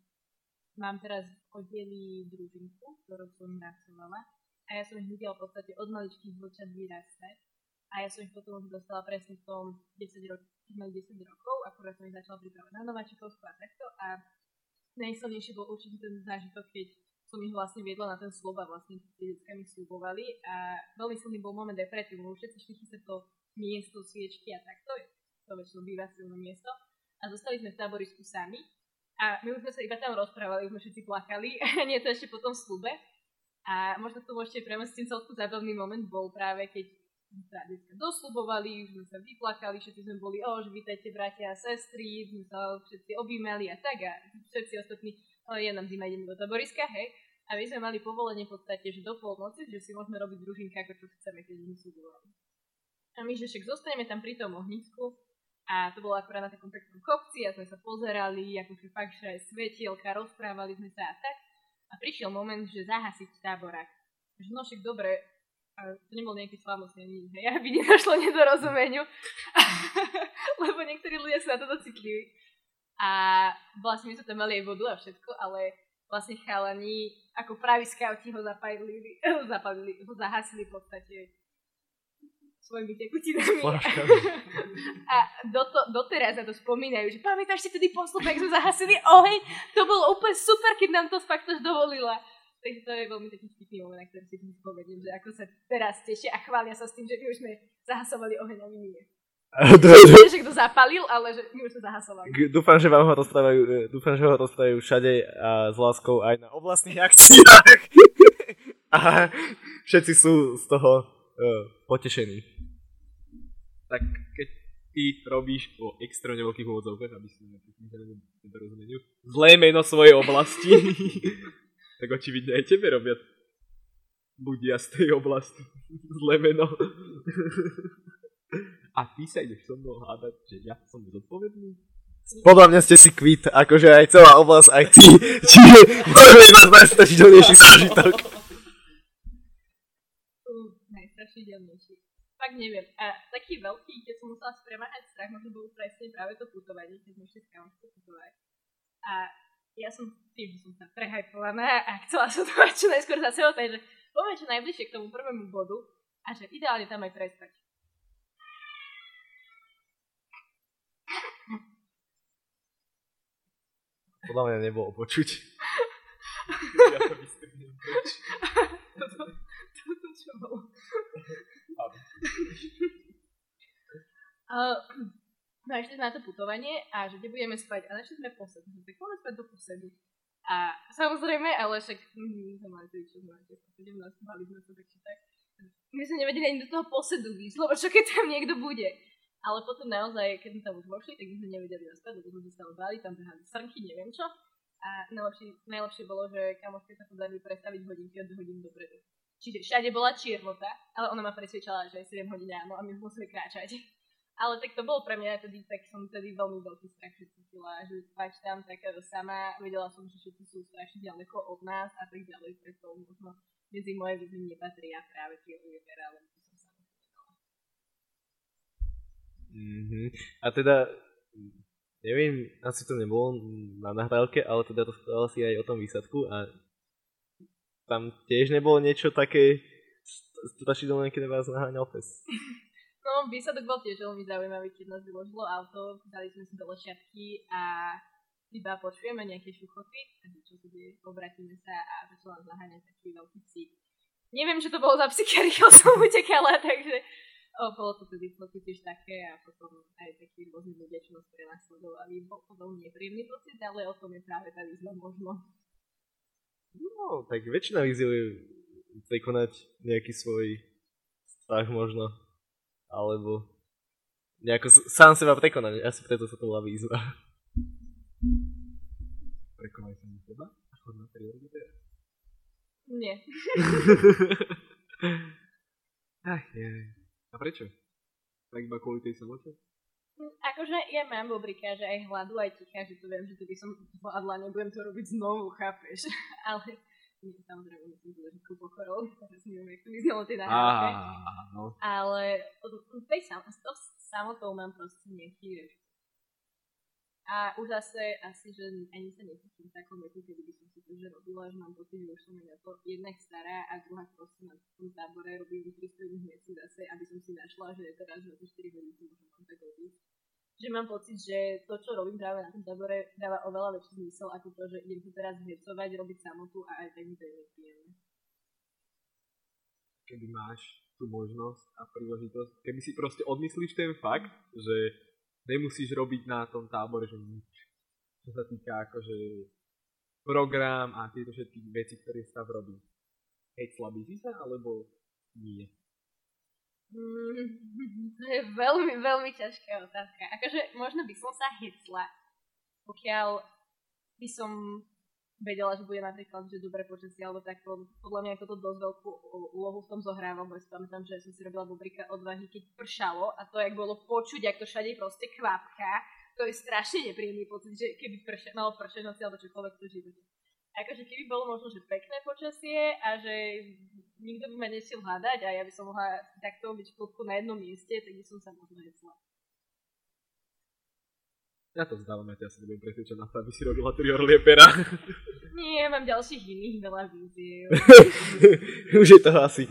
mám teraz v oddeli družinku, ktorú som pracovala a ja som ich videla v podstate od maličkých vlčat vyrastať a ja som ich potom už dostala presne v tom 10 rokov, keď mali 10 rokov, akurát som ich začala pripravať na nováčikovskú a takto. A najsilnejší bol určite ten zážitok, keď som ich vlastne viedla na ten slub a vlastne tie decka mi slubovali. A veľmi silný bol moment aj predtým, lebo všetci šli sa to miesto, sviečky a takto, to väčšinou býva silné miesto. A zostali sme v táborisku sami. A my už sme sa iba tam rozprávali, už sme všetci plakali. [LAUGHS] A nie to ešte po tom slube a možno to môžete premostiť celku zábavný moment bol práve keď sa detská doslubovali, už sme sa vyplakali, všetci sme boli, o, že vítajte bratia a sestry, sme sa všetci objímali a tak a všetci ostatní, o, je nám zima, ideme do taboriska, hej. A my sme mali povolenie v podstate, že do polnoci, že si môžeme robiť družinka, ako čo chceme, keď sme slubovali. A my, že však zostaneme tam pri tom ohnisku a to bolo akorát na takom peknom kopci a sme sa pozerali, akože fakt, že aj svetielka, rozprávali sme sa a tak. A prišiel moment, že zahasiť táborak. Že no však dobre, to nebol nejaký slávnostný nič, hej, aby nedošlo nedorozumeniu, [LAUGHS] lebo niektorí ľudia sú na to citliví. A vlastne my sme tam mali aj vodu a všetko, ale vlastne chalani ako praví skauti ho zapalili, [LAUGHS] zapalili, ho zahasili v podstate svojimi tekutinami. [LAUGHS] a do to, doteraz na to spomínajú, že pamätáš si tedy poslup, jak sme zahasili oheň? To bolo úplne super, keď nám to fakt až dovolila. Takže to je veľmi taký vtipný moment, na ktorý si dnes spomeniem, že ako sa teraz tešia a chvália sa s tým, že my už sme zahasovali oheň a my nie. [LAUGHS] Nie, že kto zapalil, ale že my už sme zahasovali. Dúfam, že vám ho rozprávajú, e, dúfam, že ho rozprávajú všade a s láskou aj na oblastných akciách. [LAUGHS] a všetci sú z toho uh, potešení. Tak keď ty robíš o extrémne veľkých úvodzovkách, aby si nedorozumeniu, zlé meno svojej oblasti, [LAUGHS] tak očividne aj tebe robia ľudia z tej oblasti [LAUGHS] zlé meno. A ty sa ideš so mnou hádať, že ja som zodpovedný? Podľa mňa ste si kvít, akože aj celá oblasť, aj ty. [LAUGHS] Čiže je nás najstrašidelnejší zážitok. Najstrašidelnejší. Fakt neviem. A taký veľký, keď som musela spremáhať strach, možno bol presne práve to putovanie, keď sme šli s kamoškou putovať. A ja som tým, že som sa prehajpovaná a chcela [LAUGHS] som to mať čo najskôr za sebou, takže poďme čo najbližšie k tomu prvému bodu a že ideálne tam aj prestať. Podľa mňa nebolo počuť. ja to vystrhnem preč. [LAUGHS] Toto, toto čo bolo? Uh, no a išli sme na to putovanie a že kde budeme spať a našli sme posed. Tak poďme spať do posedu. A samozrejme, ale však hm, sme mali to čo 17, mali sme to tak či tak. My sme nevedeli ani do toho posedu výsť, lebo čo keď tam niekto bude. Ale potom naozaj, keď sme tam už vošli, tak my sme nevedeli zaspať, lebo sme sa stále báli, tam behali srnky, neviem čo. A najlepšie, najlepšie bolo, že kamoške sa podarili predstaviť hodinky od hodín dopredu. Čiže všade bola čiervota, ale ona ma presvedčala, že je 7 hodín ráno a my museli kráčať. [LAUGHS] Ale tak to bolo pre mňa tedy, tak som tedy veľmi veľký strach cítila, že spať tam tak sama, vedela som, že všetci sú strašne ďaleko od nás a tak ďalej, preto možno medzi moje výzvy nepatria práve tie univerzity, ale to som sa Mm-hmm. A teda, neviem, asi to nebolo na nahrávke, ale teda rozprával si aj o tom výsadku a tam tiež nebolo niečo také strašidelné, keď vás naháňal pes. No, výsadok bol tiež veľmi zaujímavý, keď nás vyložilo auto, dali sme si do lešiatky a iba počujeme nejaké šuchoty, takže čo sa deje, obratíme sa a začal nás naháňať taký veľký psík. Neviem, čo to bolo za psík, [LAUGHS] rýchlo som utekala, takže o, bolo to tedy celku tiež také a potom aj takí rôzni ľudia, čo nás prenasledovali. Bol to veľmi nepríjemný pocit, ale o tom je práve tá výzva možno. No, tak väčšina výziev je prekonať nejaký svoj strach možno, alebo nejako sám seba prekonať, asi preto sa to volá výzva. Prekonaj sa na seba a chod na priority. Nie. [LAUGHS] Ach, je. A prečo? Tak iba kvôli tej samote? Akože ja mám bobrika, že aj hladu, aj ticha, že to viem, že to by som zvládla, nebudem to robiť znovu, chápeš? [LAUGHS] Ale nie, samozrejme to trošku pokorou, teraz neviem, jak to vyznalo tie nahrávke. Á, no. Ale od- od tej sam, s tou samotou mám proste nejaký rešpekt. A už zase asi, že ani sa necítim v takom veku, kedy by som si to že robila, že mám pocit, že už som na to jednak stará a druhá proste na tom tábore robím 300 iných vecí zase, aby som si našla, že teraz 24 hodín to môžem kontakt robiť. Že mám pocit, že to, čo robím práve na tom tábore, dáva oveľa väčší zmysel ako to, že idem tu teraz hecovať, robiť samotu a aj tak mi to je nepríjemné. Máš tú možnosť a príležitosť, keby si proste odmyslíš ten fakt, že nemusíš robiť na tom tábore, že nič. Čo sa týka akože program a tieto všetky veci, ktoré stav robí. Hecla by si sa, alebo nie? Mm, [LAUGHS] to je veľmi, veľmi ťažká otázka. Akože možno by som sa hecla, pokiaľ by som vedela, že bude napríklad, že dobré počasie, alebo tak podľa mňa toto dosť veľkú úlohu v tom zohráva, bo si pamätám, že som si robila bubrika odvahy, keď pršalo a to, jak bolo počuť, jak to všade proste kvapka, to je strašne nepríjemný pocit, že keby prša, malo pršať noci alebo čokoľvek to živote. Akože keby bolo možno, že pekné počasie a že nikto by ma nešiel hľadať a ja by som mohla takto byť v na jednom mieste, tak by som sa možno hecla. Ja to vzdávam, ja asi nebudem presvedčať na to, aby si robila orlie pera. [LAUGHS] Nie, mám ďalších iných veľa víziev. [LAUGHS] Už je toho asi.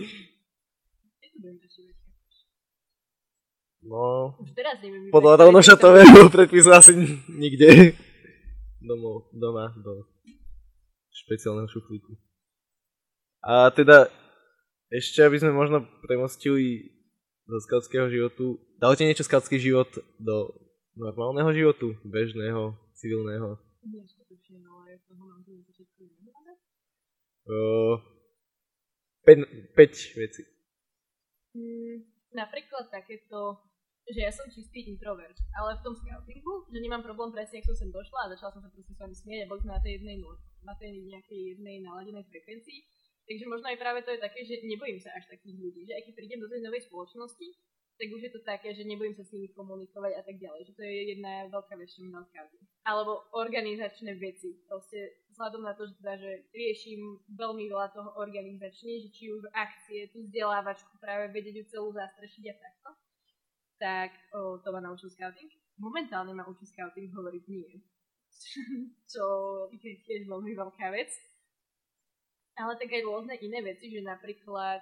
No, Už teraz neviem. podľa rovnošatového predpisu asi nikde. Domov, doma, do špeciálneho šuflíku. A teda, ešte aby sme možno premostili zo skautského životu, dal ti niečo skautský život do normálneho životu, bežného, civilného? Uh, 5, 5 veci. Mm, napríklad takéto, že ja som čistý introvert, ale v tom scoutingu, že nemám problém presne, ak som sem došla a začala som sa proste s vami smieť a boli sme na tej jednej, no- na tej nejakej jednej naladenej frekvencii. Takže možno aj práve to je také, že nebojím sa až takých ľudí, že aj keď prídem do tej novej spoločnosti, tak už je to také, že nebojím sa s nimi komunikovať a tak ďalej. Že to je jedna veľká vec, čo mi scouting. Alebo organizačné veci. Proste vzhľadom na to, že, teda, že riešim veľmi veľa toho organizačne, že či už akcie, tú vzdelávačku, práve vedieť ju celú zastrešiť a takto, tak o, to ma naučil scouting. Momentálne ma učí scouting hovoriť nie. [LAUGHS] čo je tiež veľmi veľká vec. Ale tak aj rôzne iné veci, že napríklad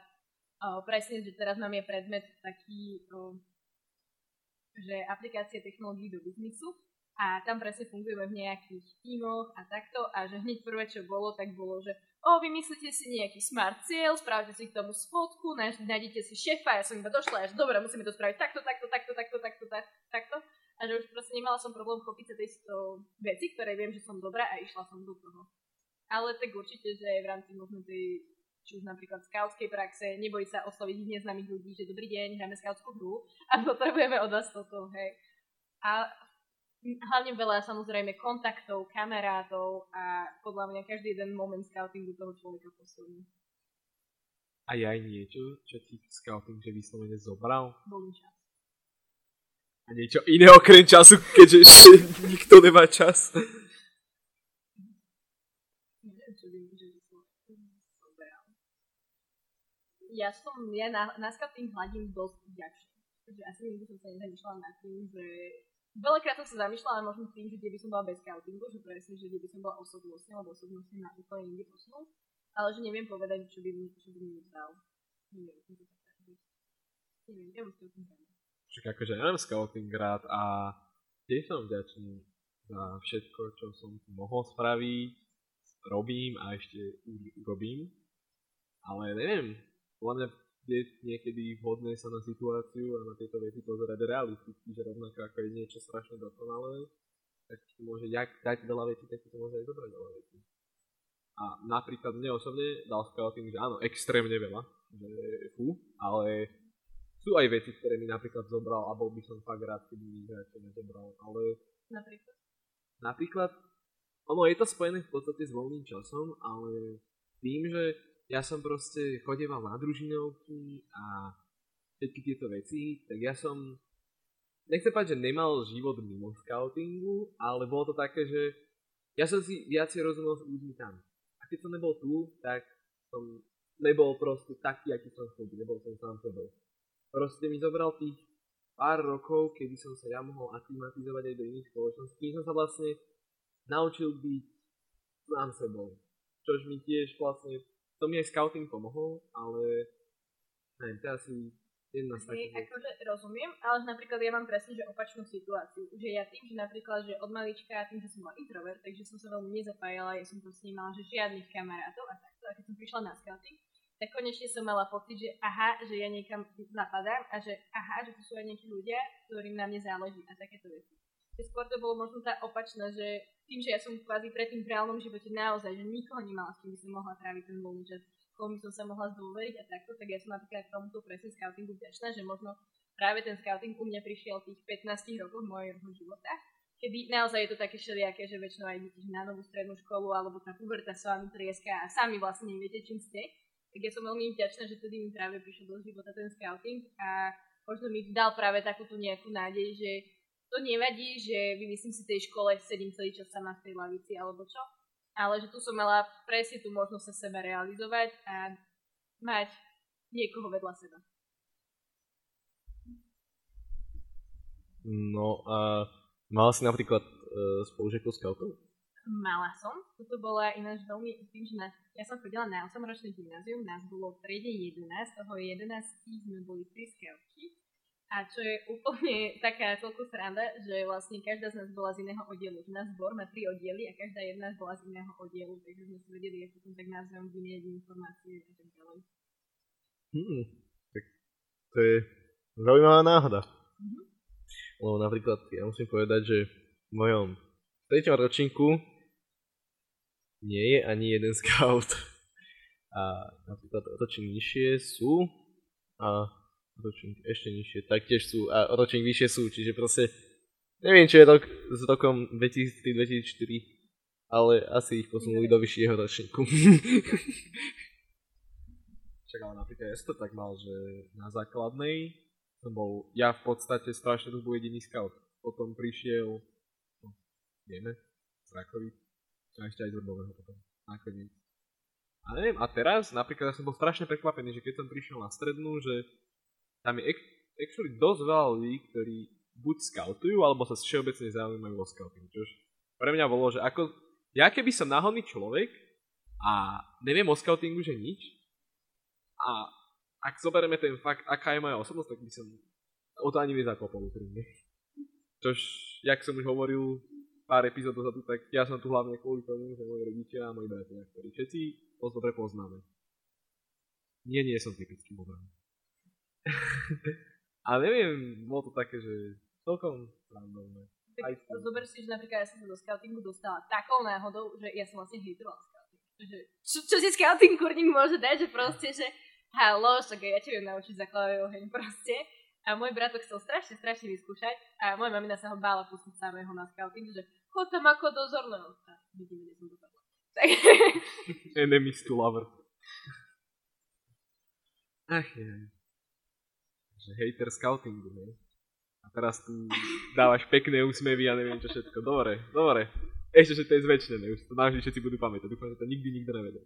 presne, že teraz mám je predmet taký, že aplikácie technológií do biznisu a tam presne fungujeme v nejakých tímoch a takto a že hneď prvé, čo bolo, tak bolo, že o, vymyslíte si nejaký smart cieľ, spravte si k tomu sfotku, náj- nájdete si šéfa, ja som iba došla, až dobre, musíme to spraviť takto, takto, takto, takto, takto, tak- takto. A že už proste nemala som problém chopiť sa tejto veci, ktoré viem, že som dobrá a išla som do toho. Ale tak určite, že aj v rámci možno tej, či už napríklad skautskej praxe, neboj sa osloviť neznámych ľudí, že dobrý deň, hráme skautskú hru a [LAUGHS] potrebujeme od vás toto, hej. A hlavne veľa samozrejme kontaktov, kamarátov a podľa mňa každý jeden moment scoutingu toho človeka posilní. A je aj niečo, čo ti scouting že vyslovene zobral? Voľný čas. A niečo iné okrem času, keďže nikto nemá čas. Neviem, čo by mi že vyslovene zobral. Ja som, ja na, na scouting hľadím dosť vďačne. Takže asi nikdy som sa nezamýšľala nad tým, že Veľakrát som sa zamýšľala možno tým, že kde by som bola bez scoutingu, že presne, že kde by som bola osobnostne, alebo osobnostne na úplne inde posunul. Ale že neviem povedať, čo by mi, čo by mi dal. Neviem, to tak. Neviem, ja scouting rád. Však akože ja mám scouting rád a tiež som vďačný za všetko, čo som tu mohol spraviť, robím a ešte urobím. Ale neviem, podľa mňa je niekedy vhodné sa na situáciu a na tieto veci pozerať realisticky, že rovnako ako je niečo strašne dokonalé, tak ti môže jak dať veľa vecí, tak ti to môže aj zobrať veľa vecí. A napríklad mne osobne dal scouting, že áno, extrémne veľa, že fú, ale sú aj veci, ktoré mi napríklad zobral a bol by som fakt rád, keby mi radšej nezobral, ale Napríklad. napríklad, ono je to spojené v podstate s voľným časom, ale tým, že ja som proste chodeval na družinovky a všetky tieto veci, tak ja som, nechcem povedať, že nemal život mimo scoutingu, ale bolo to také, že ja som si viacej rozumel s ľuďmi tam. A keď som nebol tu, tak som nebol proste taký, aký som chcel byť, nebol som sám sebou. Proste mi zobral tých pár rokov, kedy som sa ja mohol aklimatizovať aj do iných spoločností, som sa vlastne naučil byť sám sebou. Čož mi tiež vlastne, to mi aj scouting pomohol, ale neviem, je asi jedna z takých akože rozumiem, ale napríklad ja mám presne že opačnú situáciu. Že ja tým, že napríklad, že od malička, tým, že som bola introvert, takže som sa veľmi nezapájala, ja som proste nemala že žiadnych kamarátov a takto. A keď som prišla na scouting, tak konečne som mala pocit, že aha, že ja niekam napadám a že aha, že tu sú aj nejakí ľudia, ktorým na mne záleží a takéto veci. Skôr to bolo možno tá opačná, že tým, že ja som kvázi predtým v reálnom živote naozaj, že nikoho nemala, s kým by som mohla tráviť ten voľný čas, komu som sa mohla zdôveriť a takto, tak ja som napríklad tomuto presne scoutingu vďačná, že možno práve ten scouting u mňa prišiel v tých 15 rokoch mojho života, kedy naozaj je to také všelijaké, že väčšinou aj idete na novú strednú školu alebo tá puberta s vami trieska a sami vlastne neviete, čím ste. Tak ja som veľmi vďačná, že tedy mi práve prišiel do života ten scouting a možno mi dal práve takúto nejakú nádej, že to nevadí, že vymyslím si tej škole, sedím celý čas sama v tej lavici alebo čo, ale že tu som mala presne tú možnosť sa seba realizovať a mať niekoho vedľa seba. No a mal si napríklad uh, spolužiakov scoutov? Mala som. Toto bola ináč veľmi, tým, že na, ja som chodila na 8-ročné gymnázium, nás bolo v triede 11, z toho 11 sme boli 3 scoutky. A čo je úplne [LAUGHS] taká celku sranda, že vlastne každá z nás bola z iného oddielu. Náš zbor má tri oddiely a každá jedna bola z iného oddielu, takže sme si vedeli, ako som tak názvom vymieňať informácie a tak ďalej. Hmm, tak to je zaujímavá náhoda. Mhm. Lebo napríklad ja musím povedať, že v mojom treťom ročníku nie je ani jeden [LAUGHS] scout. A napríklad ročník nižšie sú a ročník ešte nižšie taktiež sú a ročník vyššie sú, čiže proste neviem, čo je rok s rokom 2003-2004, ale asi ich posunuli do vyššieho ročníku. [LAUGHS] Čak, ale napríklad ja to tak mal, že na základnej som bol ja v podstate strašne dlho jediný scout. Potom prišiel, no, vieme, z Rakovic, a ešte aj z Vrbového potom, nakoniec. A neviem, a teraz napríklad ja som bol strašne prekvapený, že keď som prišiel na strednú, že tam je ac- actually dosť veľa ľudí, ktorí buď scoutujú, alebo sa všeobecne zaujímajú o scouting. Čož pre mňa bolo, že ako, ja keby som náhodný človek a neviem o scoutingu, že nič, a ak zoberieme ten fakt, aká je moja osobnosť, tak by som o to ani nezakopol úprimne. Čož, jak som už hovoril pár epizód dozadu, tak ja som tu hlavne kvôli tomu, že moji rodičia a moji bratia, ktorí všetci dosť dobre poznáme. Nie, nie som typický bobran. [LAUGHS] a neviem, bolo to také, že celkom randovné. Aj Tak tu. zober si, že napríklad ja som sa do scoutingu dostala takou náhodou, že ja som vlastne hejtovala scouting. Že, čo, čo si scouting kurník môže dať, že proste, že halo, však ja ti viem naučiť základový oheň proste. A môj brat to chcel strašne, strašne vyskúšať a moja mamina sa ho bála pustiť samého na scouting, že chod tam ako dozorného. A vidíme, kde som dopadla. Tak, [LAUGHS] Enemies to lover. Ach je. Že hater scoutingu, ne? A teraz tu dávaš pekné úsmevy a neviem čo všetko. Dobre, dobre. Ešte, že to je zväčšené, už to navždy všetci budú pamätať. Dúfam, že to nikdy nikto nevedel.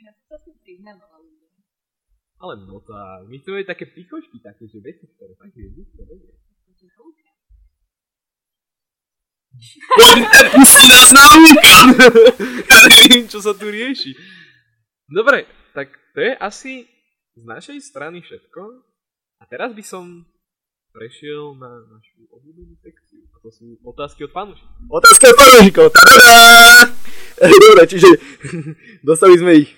ja som sa priznávala ľudia. Ale no tak, my chceme také pichošky, také, že veci, ktoré fakt je nikto nevie. Pustí nás na úka! ja neviem, čo sa tu rieši. Dobre, tak to je asi z našej strany všetko. A teraz by som prešiel na našu obľúbenú sekciu. A to sú otázky od fanúšikov. Otázka od fanúšikov! Dobre, čiže [LAUGHS] dostali sme ich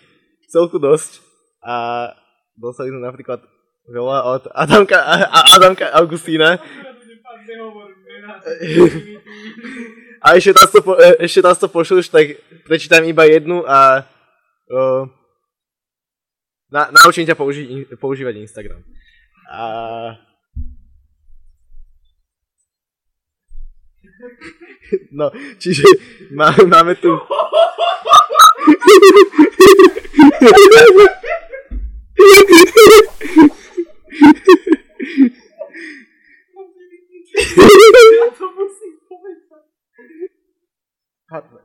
celku dosť a dostali sme napríklad veľa od Adamka, a Adamka Augustína [LAUGHS] a ešte nás to, po, e, ešte nás to pošleš, tak prečítam iba jednu a uh, na, naučím ťa použi- používať Instagram. A... No, čiže má, máme tu... Padne.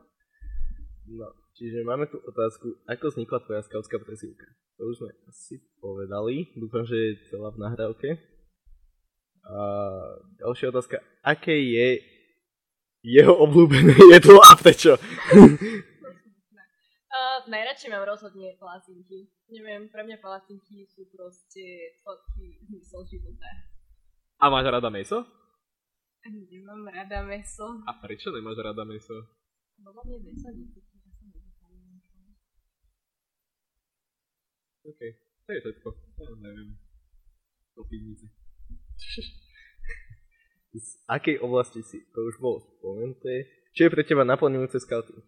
No, čiže máme tu otázku, ako vznikla tvoja skautská prezivka? To už sme asi povedali, dúfam, že je celá v nahrávke. A ďalšia otázka, aké je jeho obľúbené jedlo a prečo? [LAUGHS] Uh, najradšej mám rozhodne palacinky. Neviem, pre mňa palacinky sú proste sladký zmysel života. A máš rada meso? Nemám rada meso. A prečo nemáš rada meso? Lebo mne meso necíti, ja som vegetariánka. OK, to je všetko. Ja neviem. Do pivnice. [LAUGHS] Z akej oblasti si? To už bolo spomenuté. Čo je pre teba naplňujúce scouting?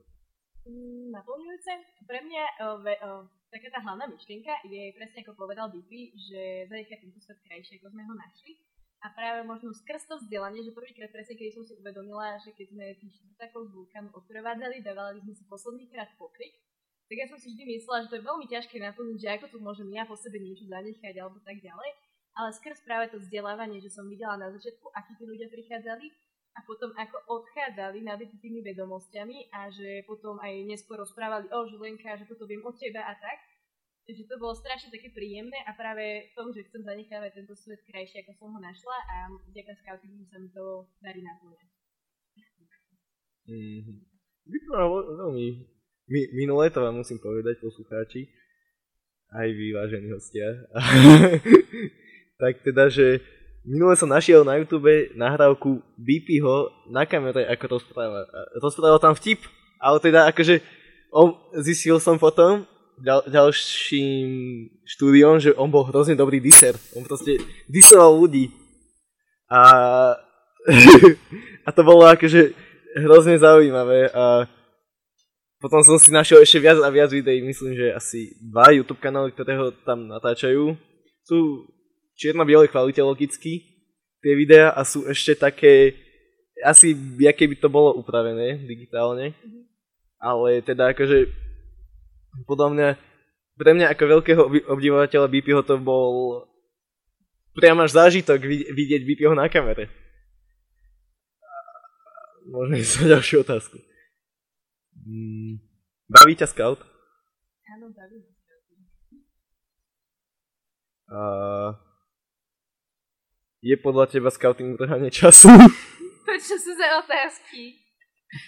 Mm, naplňujúce. Pre mňa uh, ve, uh, taká tá hlavná myšlienka je presne ako povedal Bibi, že zanechať tento svet krajšie, ako sme ho našli. A práve možno skrz to vzdelanie, že prvýkrát presne, keď som si uvedomila, že keď sme tých štvrtákov z vulkánu odprevádzali, dávali sme si posledný krát pokrik, tak ja som si vždy myslela, že to je veľmi ťažké naplniť, že ako tu môžem ja po sebe niečo zanechať alebo tak ďalej. Ale skrz práve to vzdelávanie, že som videla na začiatku, akí tí ľudia prichádzali a potom ako odchádzali nabití tými vedomosťami a že potom aj neskôr rozprávali, o Žulenka, že toto viem od teba a tak. Takže to bolo strašne také príjemné a práve tomu, že chcem zanechávať tento svet krajšie, ako som ho našla a vďaka scoutingu sa mi to darí naplňať. Mm-hmm. Vypadá veľmi... Mi, minulé to vám musím povedať, poslucháči, aj vy, vážení hostia. [LAUGHS] tak teda, že minule som našiel na YouTube nahrávku BPho na kamere, ako rozpráva. Rozprával tam vtip, ale teda akože on, zistil som potom ďal, ďalším štúdiom, že on bol hrozne dobrý diser. On proste disoval ľudí. A, [LAUGHS] a to bolo akože hrozne zaujímavé. A potom som si našiel ešte viac a viac videí, myslím, že asi dva YouTube kanály, ktoré ho tam natáčajú. Sú čierno-bielej kvalite logicky tie videá a sú ešte také, asi aké by to bolo upravené digitálne. Ale teda akože podľa mňa, pre mňa ako veľkého obdivovateľa BPho to bol priam až zážitok vidieť BPho na kamere. Môžeme ísť na ďalšiu otázku. Mm, baví ťa scout? Áno, baví ma Uh, je podľa teba scouting udržanie času? [LAUGHS] Prečo sú za otázky?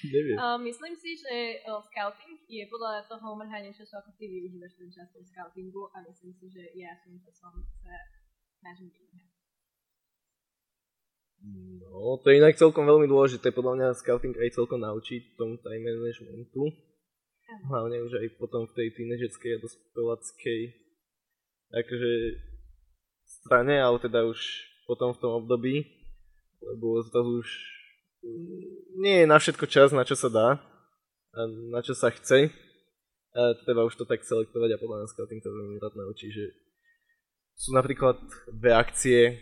Neviem. Uh, myslím si, že uh, scouting je podľa toho mrhania času, ako ty využívaš ten čas v scoutingu a myslím si, že ja som časom sa snažím vymrhať. No, to je inak celkom veľmi dôležité. Podľa mňa scouting aj celkom naučí tomu time managementu. Hlavne už aj potom v tej tínedžerskej a dospeláckej akože strane, ale teda už potom v tom období, lebo zrazu už nie je na všetko čas, na čo sa dá a na čo sa chce. A treba už to tak selektovať a podľa mňa scouting to veľmi rád naučí, že sú napríklad dve akcie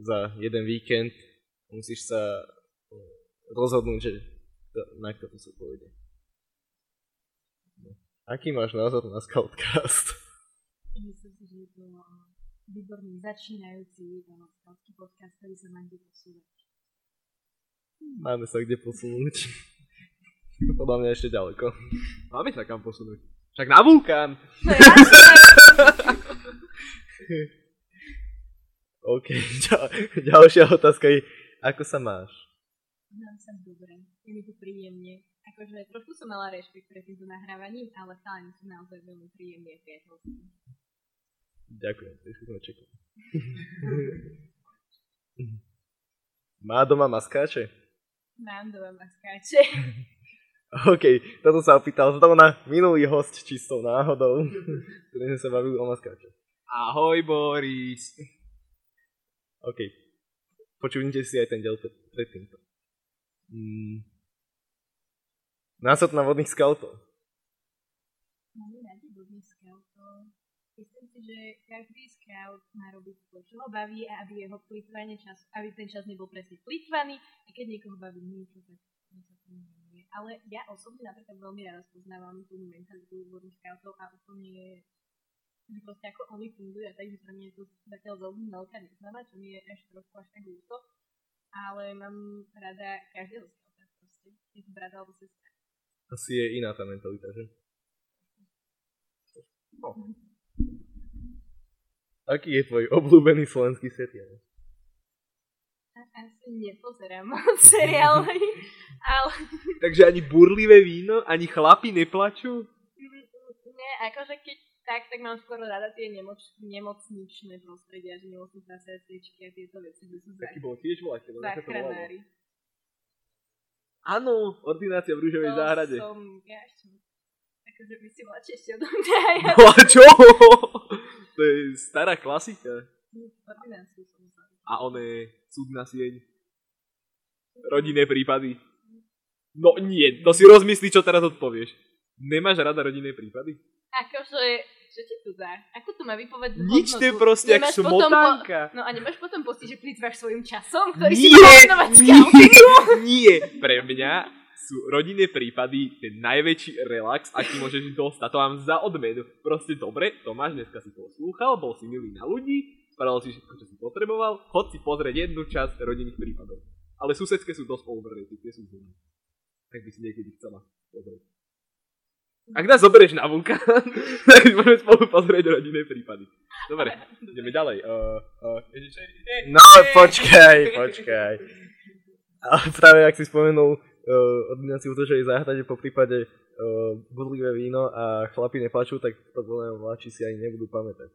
za jeden víkend, musíš sa rozhodnúť, že na ktorú sa pôjde. Aký máš názor na Scoutcast? Myslím si, že je to výborný začínajúci skautský podcast, ktorý sa má kde posúvať. Máme sa kde posunúť. Podľa mňa ešte ďaleko. Máme sa kam posunúť. Však na vulkán! No jasné! [LAUGHS] OK, ďal, ďalšia otázka je, ako sa máš? Mám sa dobre, je mi tu príjemne. Akože trošku som mala rešpekt pred týmto nahrávaním, ale chalani sú naozaj veľmi príjemní a priateľskí. Ďakujem, trošku sme čekali. Má doma maskáče? Mám doma maskáče. [LAUGHS] OK, toto sa opýtal zrovna minulý host čistou náhodou, [LAUGHS] ktorý sme sa bavili o maskáče. Ahoj Boris! OK, Počujte si aj ten diel pred týmto. Mm. Násad na vodných skautov. Máme radi vodných skautov. Myslím si, že každý scout má robiť to, čo ho baví a aby jeho plýtvanie čas, aby ten čas nebol presne plýtvaný a keď niekoho baví niečo, tak sa to Ale ja osobne napríklad veľmi rada spoznávam tú mentalitu vodných scoutov a úplne že proste ako oni fungujú a takže pre mňa je to zatiaľ veľmi veľká neznáma, čo mi je až trošku až tak ľúto. Ale mám rada každého scouta proste. Je to brat alebo sestra. Asi je iná tá mentalita, že? No. Aký je tvoj obľúbený slovenský seriál? Asi nepozerám seriály, [LAUGHS] ale Takže ani burlivé víno, ani chlapi neplačú? nie, akože keď tak, tak mám skôr rada tie nemoc, nemocničné prostredia, že nemocničná sestričky a tieto veci, kde sú Taký bol tiež voláte, no záchranári. Áno, ordinácia v rúžovej To záhrade. som, ja ešte, akože vy si mladšie ešte odo mňa, a ja No a čo? to je stará klasika. ordináciu som. A one súdna sieň. Rodinné prípady. No nie, to si rozmyslí, čo teraz odpovieš. Nemáš rada rodinné prípady? Akože, čo ti tu dá? Ako to má vypovedať Nič, hodnotu? proste jak smotánka. Po, no a nemáš potom pocit, že plýtvaš svojim časom, ktorý si Nie, mal venovať nie, scoutingu? nie. Pre mňa sú rodinné prípady ten najväčší relax, aký môžeš dostať. To mám za odmenu. Proste dobre, Tomáš, dneska si poslúchal, bol si milý na ľudí, spravil si všetko, čo si potreboval, chod si pozrieť jednu časť rodinných prípadov. Ale susedské sú dosť overrated, tie sú zlé. Tak by si niekedy chcela pozrieť. Ak nás zoberieš na vulkán, [LAUGHS] tak môžeme spolu pozrieť rodinné prípady. Dobre, ideme ďalej. Uh, uh, ježiš, No, počkaj, počkaj. A práve ak si spomenul uh, ordináciu v držej záhrade po prípade uh, budlivé víno a chlapi neplačú, tak to mňa mladší si ani nebudú pamätať.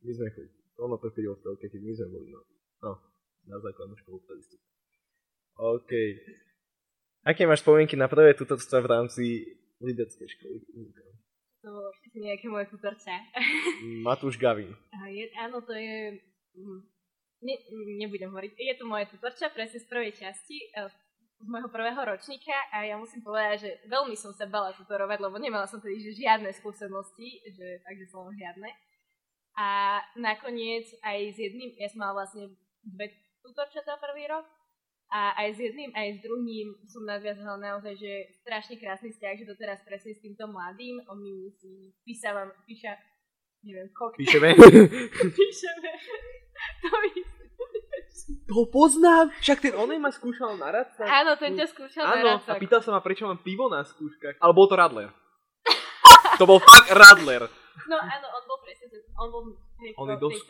My sme chodili. Ono to chodilo v telke, keď my sme boli, no. No, na základnú školu vtedy. OK. Aké máš spomienky na prvé tutorstva v rámci lideckej školy? To bolo všetci nejaké moje tutorce. [LAUGHS] Matúš Gavin. A je, áno, to je... mm, Ne, nebudem hovoriť. Je to moje tutorča presne z prvej časti, eh, z môjho prvého ročníka a ja musím povedať, že veľmi som sa bala tutorovať, lebo nemala som tedy že žiadne skúsenosti, že takže som žiadne. A nakoniec aj s jedným, ja som mala vlastne dve tutorčatá prvý rok a aj s jedným, aj s druhým som nadviazala naozaj, že strašne krásny vzťah, že doteraz presne s týmto mladým, on mi si písavam, píša, neviem, kok, Píšeme? [LAUGHS] píšeme. To mi... To poznám, však ten onej ma skúšal na radca. Áno, ten ťa skúšal na Áno, a pýtal sa ma, prečo mám pivo na skúškach. Ale bol to Radler. [LAUGHS] to bol fakt Radler. No áno, on bol presne, on bol On je tej- dosť.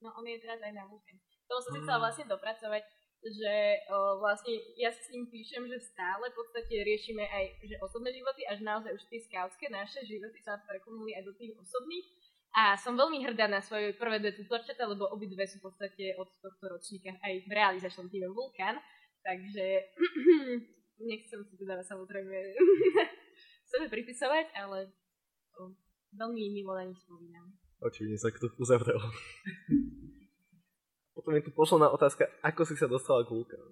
No on je teraz aj na Vulcan. To som si chcela vlastne dopracovať, že o, vlastne ja s ním píšem, že stále v podstate riešime aj že osobné životy, až naozaj už tie skautské naše životy sa preklonili aj do tých osobných. A som veľmi hrdá na svoje prvé dve tutorčata, lebo obidve sú v podstate od tohto ročníka aj v realizačnom týme Vulkan. Takže [CLEARS THROAT] nechcem si teda samozrejme [LAUGHS] sebe pripisovať, ale o, veľmi milo na nich spomínam. Očividne sa kto uzavrel. [LAUGHS] Potom je tu posledná otázka, ako si sa dostala k vulkánu?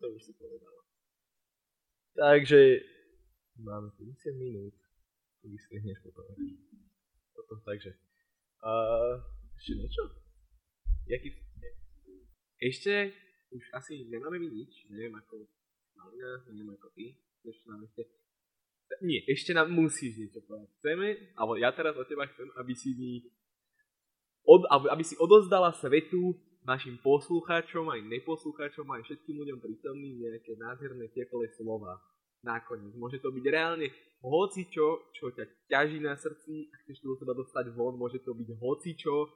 To už si povedala. Takže máme 50 minút. Vystrihneš potom. Toto, takže. A ešte niečo? Jaký... Ešte už asi nemáme my nič. Neviem ako Malina, neviem ako ty. Ešte nám ešte... Nie, ešte nám musíš niečo povedať. Chceme, alebo ja teraz od teba chcem, aby si mi od, aby, si odozdala svetu našim poslucháčom, aj neposlucháčom, aj všetkým ľuďom prítomným nejaké nádherné teplé slova. Nakoniec. Môže to byť reálne hocičo, čo ťa ťaží na srdci a chceš to do seba dostať von. Môže to byť hocičo,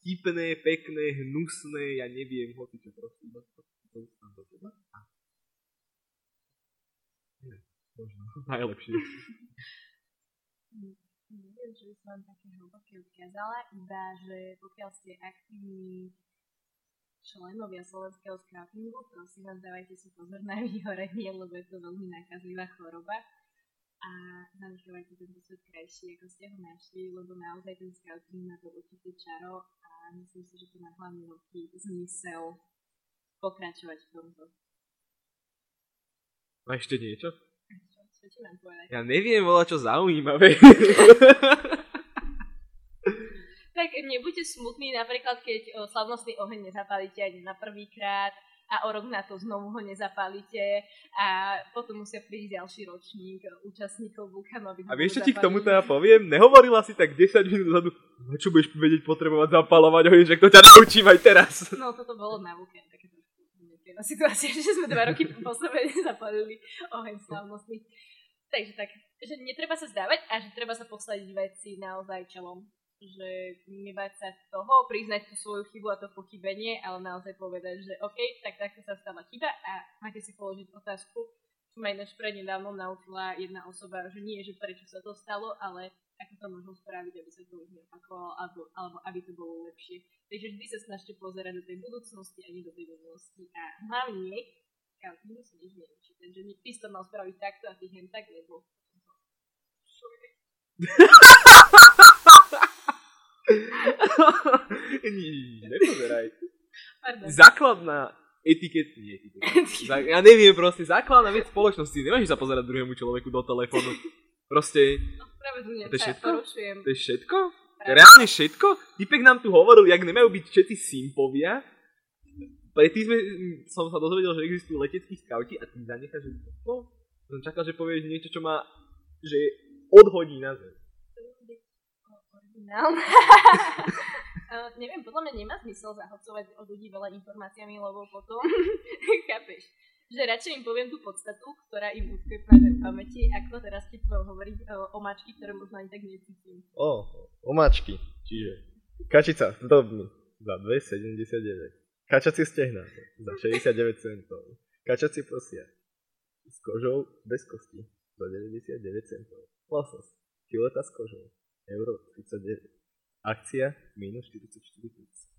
vtipné, pekné, hnusné, ja neviem, hocičo iba to- dostám do teba. A- Možno, [LAUGHS] najlepšie. [LAUGHS] Neviem, čo by som vám také hlboké odkázala, iba že pokiaľ ste aktívni členovia slovenského scoutingu, prosím vás, dávajte si pozor na [LAUGHS] vyhorenie, lebo je to veľmi nákazlivá choroba a zanechávajte tento svet krajší, ako ste ho našli, lebo naozaj ten scouting má to určité čaro a myslím si, že to má hlavne veľký zmysel pokračovať v tomto. A ešte niečo? Čo, ti mám povedať? Ja neviem, volá čo zaujímavé. [LAUGHS] Tak nebuďte smutní, napríklad keď o, slavnostný oheň nezapálite ani na prvýkrát a o rok na to znovu ho nezapálite a potom musia prísť ďalší ročník účastníkov vulkanových. A vieš, čo ti k tomu teda poviem? Nehovorila si tak 10 minút dozadu, no čo budeš vedieť potrebovať zapalovať oheň, že to ťa naučím aj teraz. No toto bolo na vulkán, také trošku nepríjemná situácia, [LAUGHS] že sme dva roky po sebe [LAUGHS] nezapalili oheň slavnostný. Takže tak, že netreba sa zdávať a že treba sa posladiť veci naozaj čelom že nebať sa toho, priznať tú svoju chybu a to pochybenie, ale naozaj povedať, že OK, tak takto sa stala chyba a máte si položiť otázku, čo ma ináč prednedávno naučila jedna osoba, že nie, že prečo sa to stalo, ale ako to možno spraviť, aby sa to už neopakovalo, alebo, alebo aby to bolo lepšie. Takže vždy sa snažte pozerať do tej budúcnosti a nie do tej minulosti. A hlavne, nikto sa nič neučí, takže ty to mal spraviť takto a ty hen tak, lebo [LAUGHS] nepozeraj. Pardon. Základná etiket, nie etiket. Ja neviem, proste základná vec spoločnosti. Nemáš sa pozerať druhému človeku do telefónu. Proste, Spravedlňujem To je všetko? porušujem. to je všetko? Reálne všetko? Typek nám tu hovoril, jak nemajú byť všetci simpovia. Predtým sme, som sa dozvedel, že existujú leteckí skauti a ty zanecháš, že to? Som čakal, že povieš niečo, čo má, že odhodí na zem. originálne. [LAUGHS] Uh, neviem, podľa mňa nemá zmysel zahlcovať od ľudí veľa informáciami, lebo potom, [LAUGHS] chápeš, že radšej im poviem tú podstatu, ktorá im utkvie v pamäti, ako teraz keď budem hovoriť uh, o mačky, ktoré možno ani tak necítim. O, omáčky. Čiže kačica z drobný za 2,79. Kačacie stehná za 69 centov. Kačacie prosia s kožou bez kosti za 99 centov. Losos. Kileta s kožou. Euro 39. Akcia minus 44 plus.